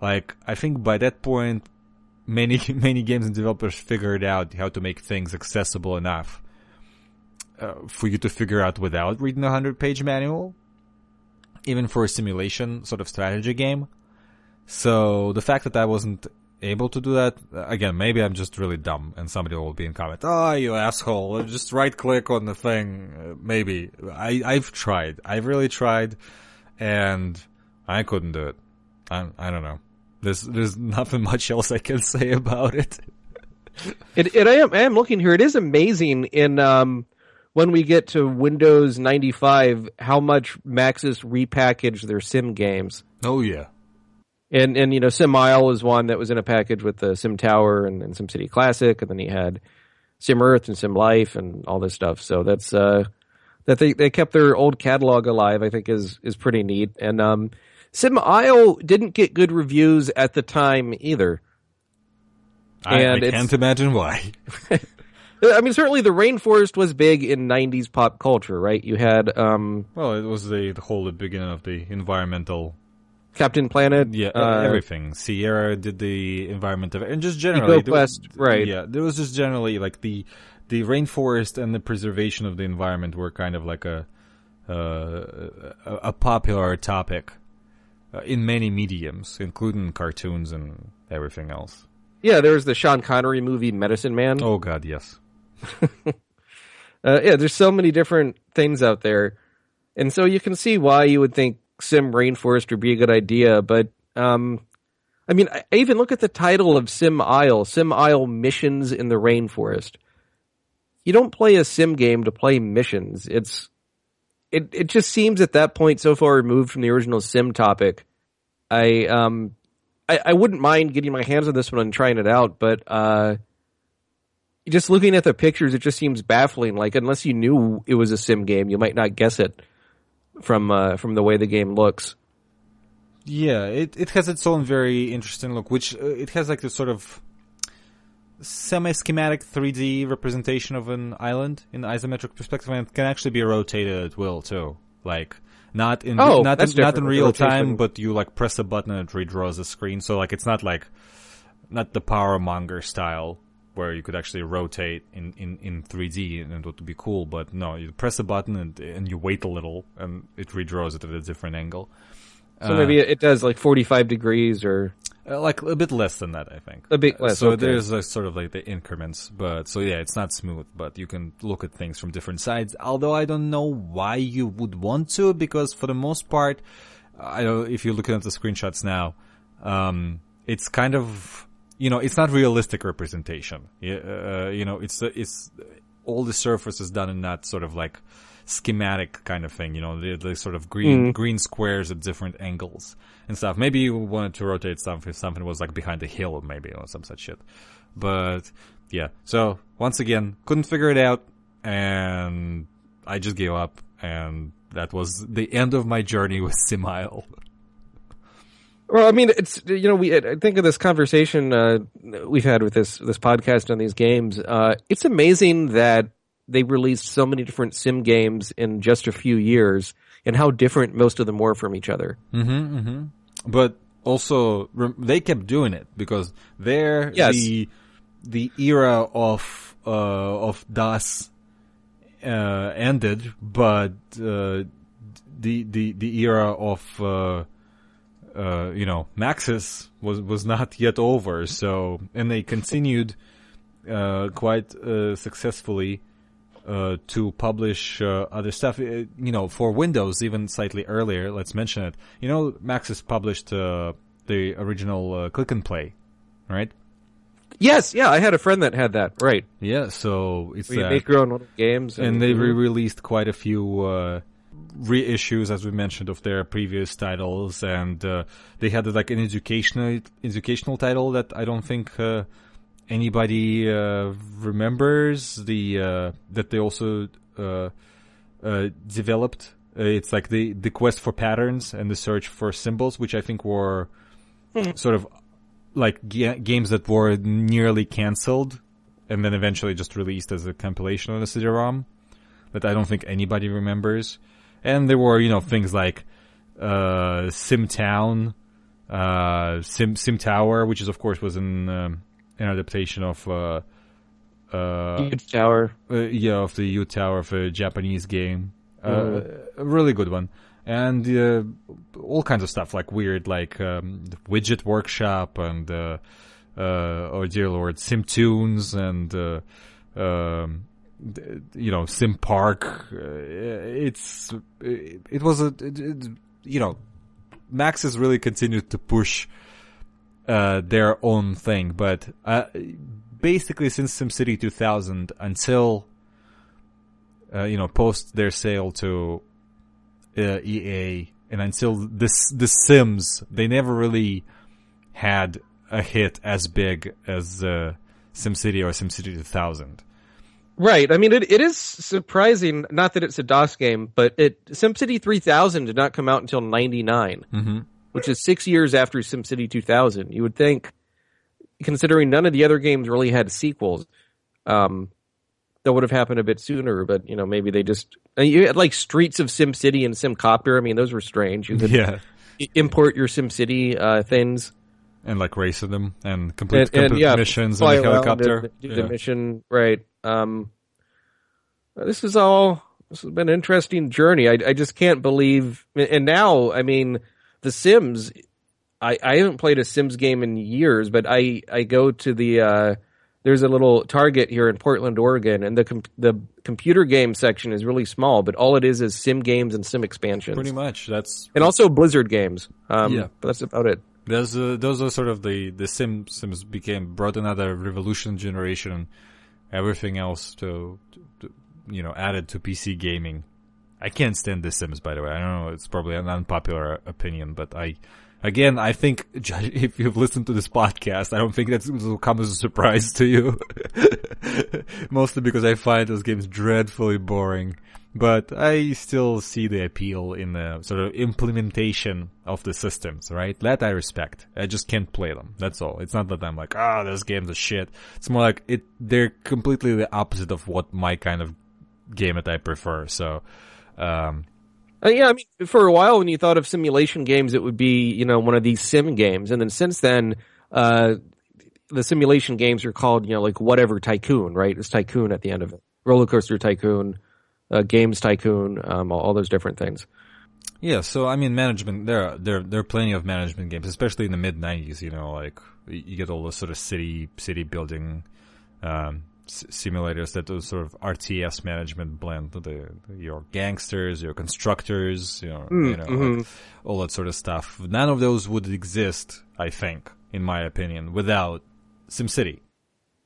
Like, I think by that point, many, many games and developers figured out how to make things accessible enough uh, for you to figure out without reading a hundred page manual, even for a simulation sort of strategy game. So the fact that I wasn't able to do that, again, maybe I'm just really dumb and somebody will be in comment, oh, you asshole, just right click on the thing. Uh, maybe. I, I've tried. I've really tried and I couldn't do it. I, I don't know. There's, there's nothing much else I can say about it. It, it I am I am looking here. It is amazing in um when we get to Windows 95 how much Maxis repackaged their sim games. Oh yeah. And and you know Sim Isle is one that was in a package with the Sim Tower and, and Sim City Classic, and then he had Sim Earth and Sim Life and all this stuff. So that's uh that they, they kept their old catalog alive. I think is is pretty neat. And um, Sim Isle didn't get good reviews at the time either. I, I And it's- can't imagine why. I mean, certainly the rainforest was big in '90s pop culture, right? You had um, Well, it was the, the whole beginning of the environmental Captain Planet, Yeah, uh, everything. Sierra did the environment of and just generally, EcoQuest, right. Yeah, there was just generally like the the rainforest and the preservation of the environment were kind of like a uh, a, a popular topic uh, in many mediums, including cartoons and everything else. Yeah, there was the Sean Connery movie Medicine Man. Oh God, yes. Uh, yeah, there's so many different things out there, and so you can see why you would think Sim Rainforest would be a good idea. But um, I mean, I, even look at the title of Sim Isle, Sim Isle Missions in the Rainforest. You don't play a sim game to play missions. It's it it just seems at that point so far removed from the original sim topic. I um I, I wouldn't mind getting my hands on this one and trying it out, but uh just looking at the pictures, it just seems baffling. Like unless you knew it was a sim game, you might not guess it from uh, from the way the game looks. Yeah, it it has its own very interesting look, which uh, it has like this sort of semi-schematic 3D representation of an island in isometric perspective, and it can actually be rotated at will too. Like not in Oh, not in, not in real time, but you like press a button and it redraws the screen. So like it's not like not the Powermonger style where you could actually rotate in, in, in 3D and it would be cool. But no, you press a button and and you wait a little and it redraws it at a different angle. So maybe it, does like forty five degrees or Uh, like a bit less than that, I think. A bit Uh, less, So okay. there's a sort of like the increments, but so yeah, it's not smooth, but you can look at things from different sides. Although I don't know why you would want to, because for the most part, I know if you're looking at the screenshots now, um, it's kind of you know it's not realistic representation. Uh, uh, you know, it's uh, it's all the surface is done in that sort of like schematic kind of thing. You know, the, the sort of green mm. green squares at different angles and stuff. Maybe you wanted to rotate something if something was like behind a hill, maybe or some such shit. But yeah, so once again, couldn't figure it out, and I just gave up, and that was the end of my journey with Sim Isle. Well, I mean, it's you know, we I think of this conversation uh, we've had with this this podcast on these games. Uh, it's amazing that they released so many different sim games in just a few years, and how different most of them were from each other. but also rem- they kept doing it because they're Yes. the the era of uh, of DOS uh, ended, but uh, the the the era of uh, you know Maxis was was not yet over. So and they continued uh, quite uh, successfully uh, to publish uh, other stuff. You know, for Windows, even slightly earlier. Let's mention it. You know, Maxis published uh, the original uh, Click and Play, right? Yes, yeah, I had a friend that had that. Right, Yeah. So it's where you make your own games, and they re-released quite a few uh, reissues, as we mentioned, of their previous titles, and uh, they had like an educational educational title that I don't think uh, anybody uh, remembers. The uh, that they also uh, uh, developed. It's like the the quest for patterns and the search for symbols, which I think were sort of like ga- games that were nearly cancelled and then eventually just released as a compilation on the CD-ROM that I don't think anybody remembers. And there were, you know, things like uh, SimTown, uh, Sim Sim Tower, which is of course was an um, an adaptation of uh, uh, tower. uh, yeah, of the Yoot Tower of a Japanese game. Uh, A really good one. And uh, all kinds of stuff like weird, like um, Widget Workshop and uh, uh, oh dear lord, SimTunes and uh, um, you know Sim Park. Uh, it's it, it was a it, you know Maxis really continued to push uh, their own thing, but uh, basically since SimCity 2000 until uh, you know post their sale to uh, EA and until this the Sims, they never really had a hit as big as uh, SimCity or SimCity 2000. Right. I mean, it, it is surprising. Not that it's a DOS game, but it SimCity 3000 did not come out until '99, Mm-hmm. which is six years after SimCity 2000. You would think, considering none of the other games really had sequels, um, that would have happened a bit sooner. But you know, maybe they just you had like Streets of SimCity and SimCopter. I mean, those were strange. You could Yeah. import your SimCity uh, things And like racing them and complete, and, and complete yeah, missions on the helicopter. and do Yeah. the mission right. Um, this is all this has been an interesting journey. I, I just can't believe, and now, I mean, The Sims. I, I haven't played a Sims game in years, but I, I go to the uh, there's a little Target here in Portland, Oregon, and the com- the computer game section is really small, but all it is is Sim games and Sim expansions. Pretty much. That's and also Blizzard games. Um, Yeah. but that's about it. Those uh, those are sort of the the Sim Sims became brought another revolution generation, everything else to, to, to you know added to PC gaming. I can't stand The Sims, by the way. I don't know. It's probably an unpopular opinion, but I, again, I think if you've listened to this podcast, I don't think that will come as a surprise to you. Mostly because I find those games dreadfully boring. But I still see the appeal in the sort of implementation of the systems, right? That I respect. I just can't play them. That's all. It's not that I'm like, ah, those games are shit. It's more like it, they're completely the opposite of what my kind of game that I prefer. So, um, Uh, yeah, I mean, for a while when you thought of simulation games, it would be you know one of these sim games, and then since then, uh, the simulation games are called you know like whatever tycoon, right? It's tycoon at the end of it. Roller coaster tycoon, uh, games tycoon, um, all, all those different things. Yeah, so I mean, management. There, are, there, there are plenty of management games, especially in the mid '90s. You know, like you get all the sort of city, city building um, s- simulators that those sort of RTS management blend the, your gangsters, your constructors, you know, you know, like all that sort of stuff. None of those would exist, I think, in my opinion, without SimCity.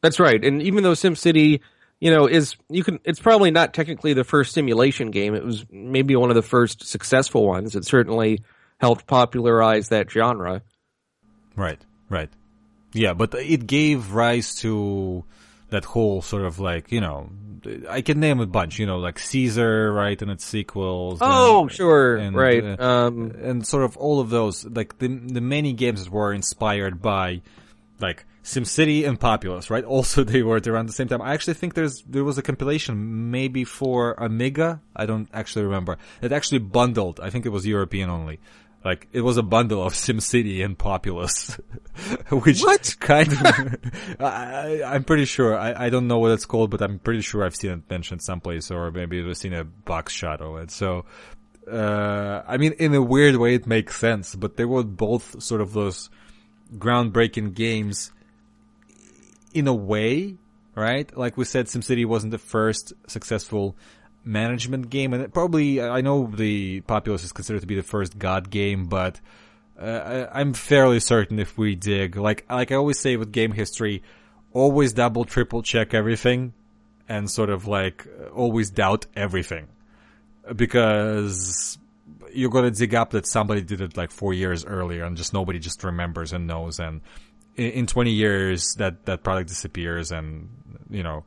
That's right. And even though SimCity, you know, is you can it's probably not technically the first simulation game. It was maybe one of the first successful ones. It certainly helped popularize that genre. Right, right. Yeah, but it gave rise to that whole sort of like, you know, I can name a bunch, you know, like Caesar, right, and its sequels. Oh, and- sure. and, right. uh, um and sort of all of those, like the the many games that were inspired by, like SimCity and Populous, right? Also, they were at around the same time. I actually think there's there was a compilation maybe for Amiga. I don't actually remember. It actually bundled. I think it was European only. Like it was a bundle of SimCity and Populous, which What? kind of I, I- I'm pretty sure. I, I don't know what it's called, but I'm pretty sure I've seen it mentioned someplace, or maybe I've seen a box shot of it. So, uh, I mean, in a weird way, it makes sense. But they were both sort of those groundbreaking games, in a way, right? Like we said, SimCity wasn't the first successful management game, and probably I know the Populous is considered to be the first God game, but uh, I- I'm fairly certain if we dig, like like I always say with game history, always double triple check everything, and sort of like always doubt everything, because you're gonna dig up that somebody did it like four years earlier, and just nobody just remembers and knows, and in, in 20 years that that product disappears, and you know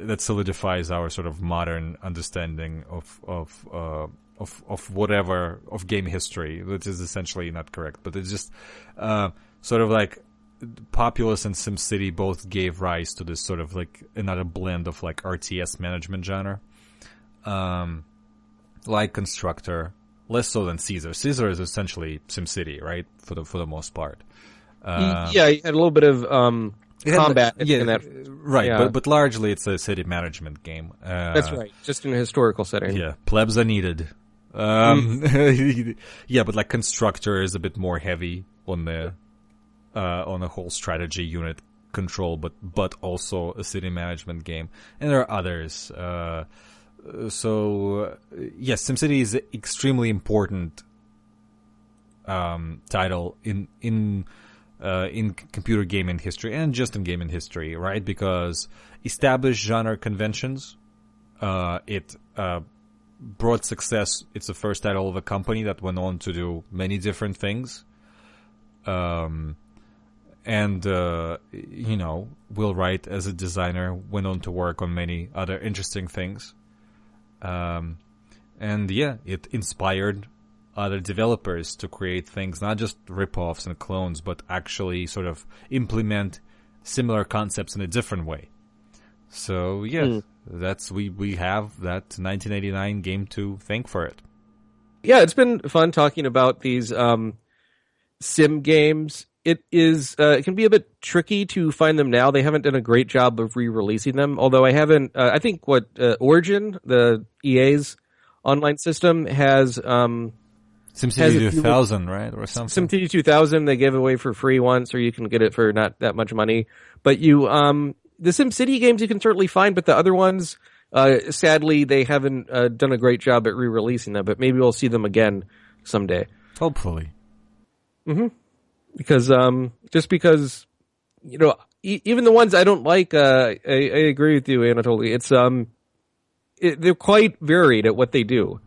that solidifies our sort of modern understanding of of uh, of of whatever of game history, which is essentially not correct, but it's just uh, sort of like Populous and SimCity both gave rise to this sort of like another blend of like RTS management genre, um, like Constructor, less so than Caesar. Caesar is essentially SimCity, right, for the for the most part. Uh, yeah, you had a little bit of um it had, combat yeah, in that. right, yeah. but but largely it's a city management game. Uh, That's right. Just in a historical setting. Yeah, plebs are needed. Um, yeah, but like constructor is a bit more heavy on the uh, on the whole strategy unit control, but but also a city management game, and there are others. Uh, so uh, yes, SimCity is an extremely important um, title in in uh, in computer gaming history and just in gaming history, right? Because established genre conventions, uh, it uh, brought success. It's the first title of a company that went on to do many different things. Um, and uh, you know, Will Wright as a designer went on to work on many other interesting things. Um, and yeah, it inspired other developers to create things, not just rip-offs and clones, but actually sort of implement similar concepts in a different way. So yes, that's we we have that 1989 game to thank for it. yeah, it's been fun talking about these um, sim games it is uh, it can be a bit tricky to find them now. They haven't done a great job of re-releasing them. Although I haven't, uh, I think what uh, Origin, the EA's online system, has um, SimCity few- 2000, right, or something. SimCity 2000 they gave away for free once, or you can get it for not that much money. But you, um, the SimCity games you can certainly find, but the other ones, uh, sadly they haven't uh, done a great job at re-releasing them. But maybe we'll see them again someday. Hopefully. Mm-hmm. Because um just because you know e- even the ones I don't like uh I, I agree with you Anatoly it's um it, they're quite varied at what they do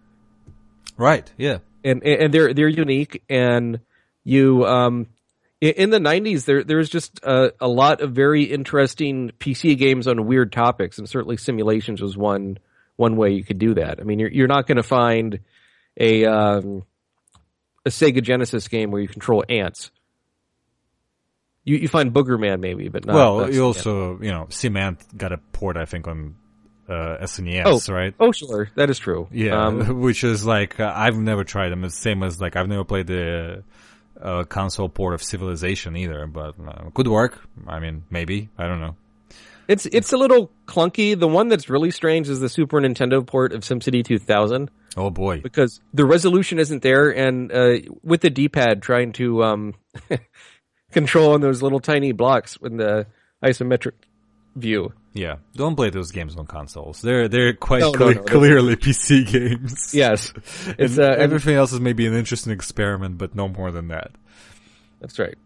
Right. Yeah. And and they're they're unique and you um in the 90s there there was just a, a lot of very interesting PC games on weird topics and certainly simulations was one one way you could do that. I mean you're you're not going to find a um a Sega Genesis game where you control ants. You you find Boogerman maybe but not well, you also, you know, SimAnt got a port, I think, on uh, SNES, right? oh sure that is true Yeah, um, which is like uh, I've never tried them. It's the same as like I've never played the uh, console port of Civilization either, but uh, could work. I mean, maybe I don't know. It's it's a little clunky. The one that's really strange is the Super Nintendo port of SimCity 2000 Oh boy, because the resolution isn't there, and uh, with the D-pad trying to um, control on those little tiny blocks in the isometric view. Yeah. Don't play those games on consoles. They're they're quite No, no, no, clearly PC games. Yes, it's uh, everything else is maybe an interesting experiment, but no more than that. that's right.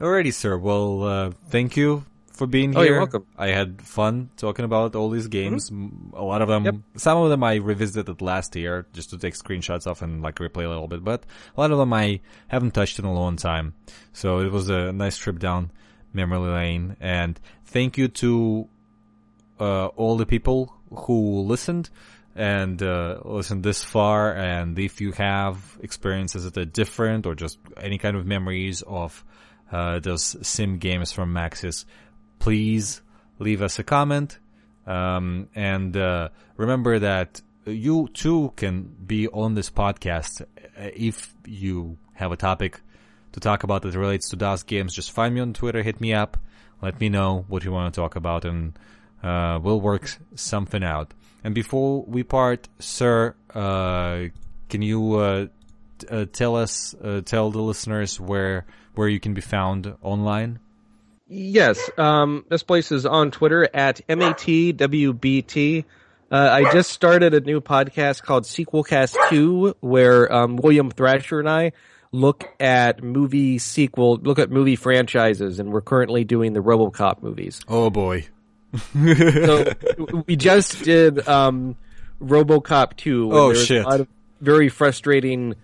Alrighty, sir. Well, uh, thank you for being Oh, here. you're welcome. Mm-hmm. I had fun talking about all these games. M A lot of them, yep. some of them I revisited last year just to take screenshots of and like replay a little bit, but a lot of them I haven't touched in a long time. So it was a nice trip down memory lane. And thank you to uh, all the people who listened and uh, listened this far. And if you have experiences that are different or just any kind of memories of uh, those sim games from Maxis, please leave us a comment. Um, and uh, remember that you too can be on this podcast uh, if you have a topic to talk about that relates to DOS games. Just find me on Twitter, hit me up, let me know what you want to talk about, and uh, we'll work something out. And before we part, sir, uh, can you uh, t- uh, tell us, uh, tell the listeners where where you can be found online? Yes, um, this place is on Twitter at matwbt. Uh, I just started a new podcast called Sequelcast Two, where um, William Thrasher and I look at movie sequel, look at movie franchises, and we're currently doing the RoboCop movies. Oh boy. So we just did um, RoboCop Two. Oh, there was shit. A lot of very frustrating,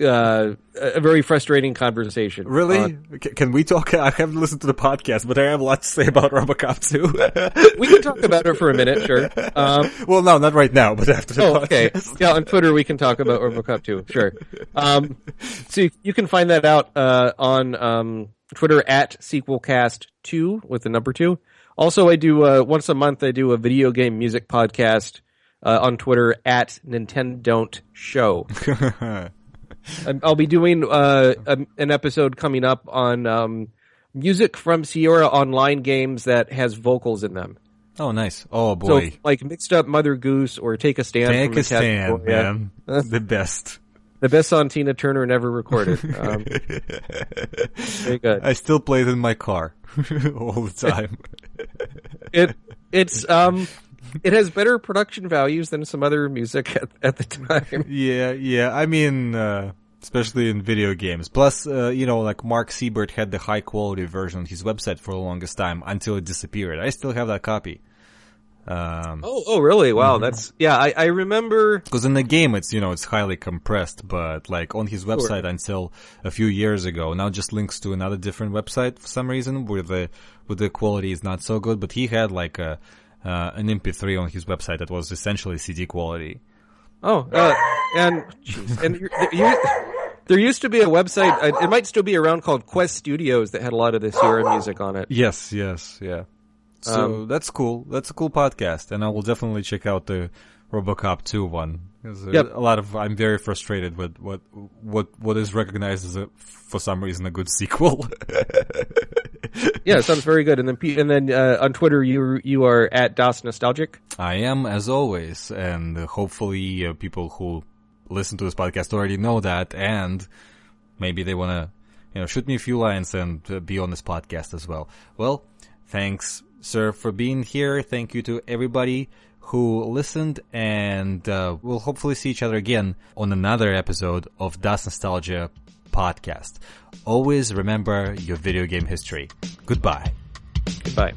uh, a very frustrating conversation. Really? on- can we talk? I haven't listened to the podcast, but I have a lot to say about Robocop too. we can talk about it for a minute, sure. Um, well, no, not right now, but after the Oh, podcast. okay. Yeah, on Twitter we can talk about RoboCop too. Sure. Um, so you, you can find that out uh, on um, Twitter at sequelcast2 with the number two. Also, I do uh, once a month. I do a video game music podcast uh, on Twitter at Nintendo Don't Show. I'll be doing uh, a, an episode coming up on um, music from Sierra Online games that has vocals in them. Oh, nice. Oh boy, So, like mixed up Mother Goose or Take a Stand. Take from a stand, man. the best. The best song Tina Turner never recorded. Um, very good. I still play it in my car all the time. It it's um it has better production values than some other music at, at the time. yeah, yeah. I mean, uh, especially in video games. Plus, uh, you know, like Mark Seibert had the high quality version on his website for the longest time until it disappeared. I still have that copy. Um, Oh, oh, really? Wow, that's yeah. I, I remember. Because in the game, it's you know it's highly compressed, but like on his website until a few years ago, now just links to another different website for some reason where the where the quality is not so good. But he had like a uh, an MP3 on his website that was essentially CD quality. Oh, uh, and and you, there used to be a website. uh, It might still be around called Quest Studios that had a lot of the Sierra music on it. Yes, yes, yeah. So that's cool. That's a cool podcast, and I will definitely check out the RoboCop 2 one Yep. a lot of I'm very frustrated with what what what is recognized as a for some reason a good sequel. Yeah, it sounds very good. And then and then uh, on Twitter, you you are at DOS Nostalgic. I am as always, and hopefully uh, people who listen to this podcast already know that, and maybe they want to you know shoot me a few lines and uh, be on this podcast as well. Well, thanks, sir, for being here. Thank you to everybody who listened, and uh, we'll hopefully see each other again on another episode of DOS Nostalgia podcast. Always remember your video game history. Goodbye. Goodbye.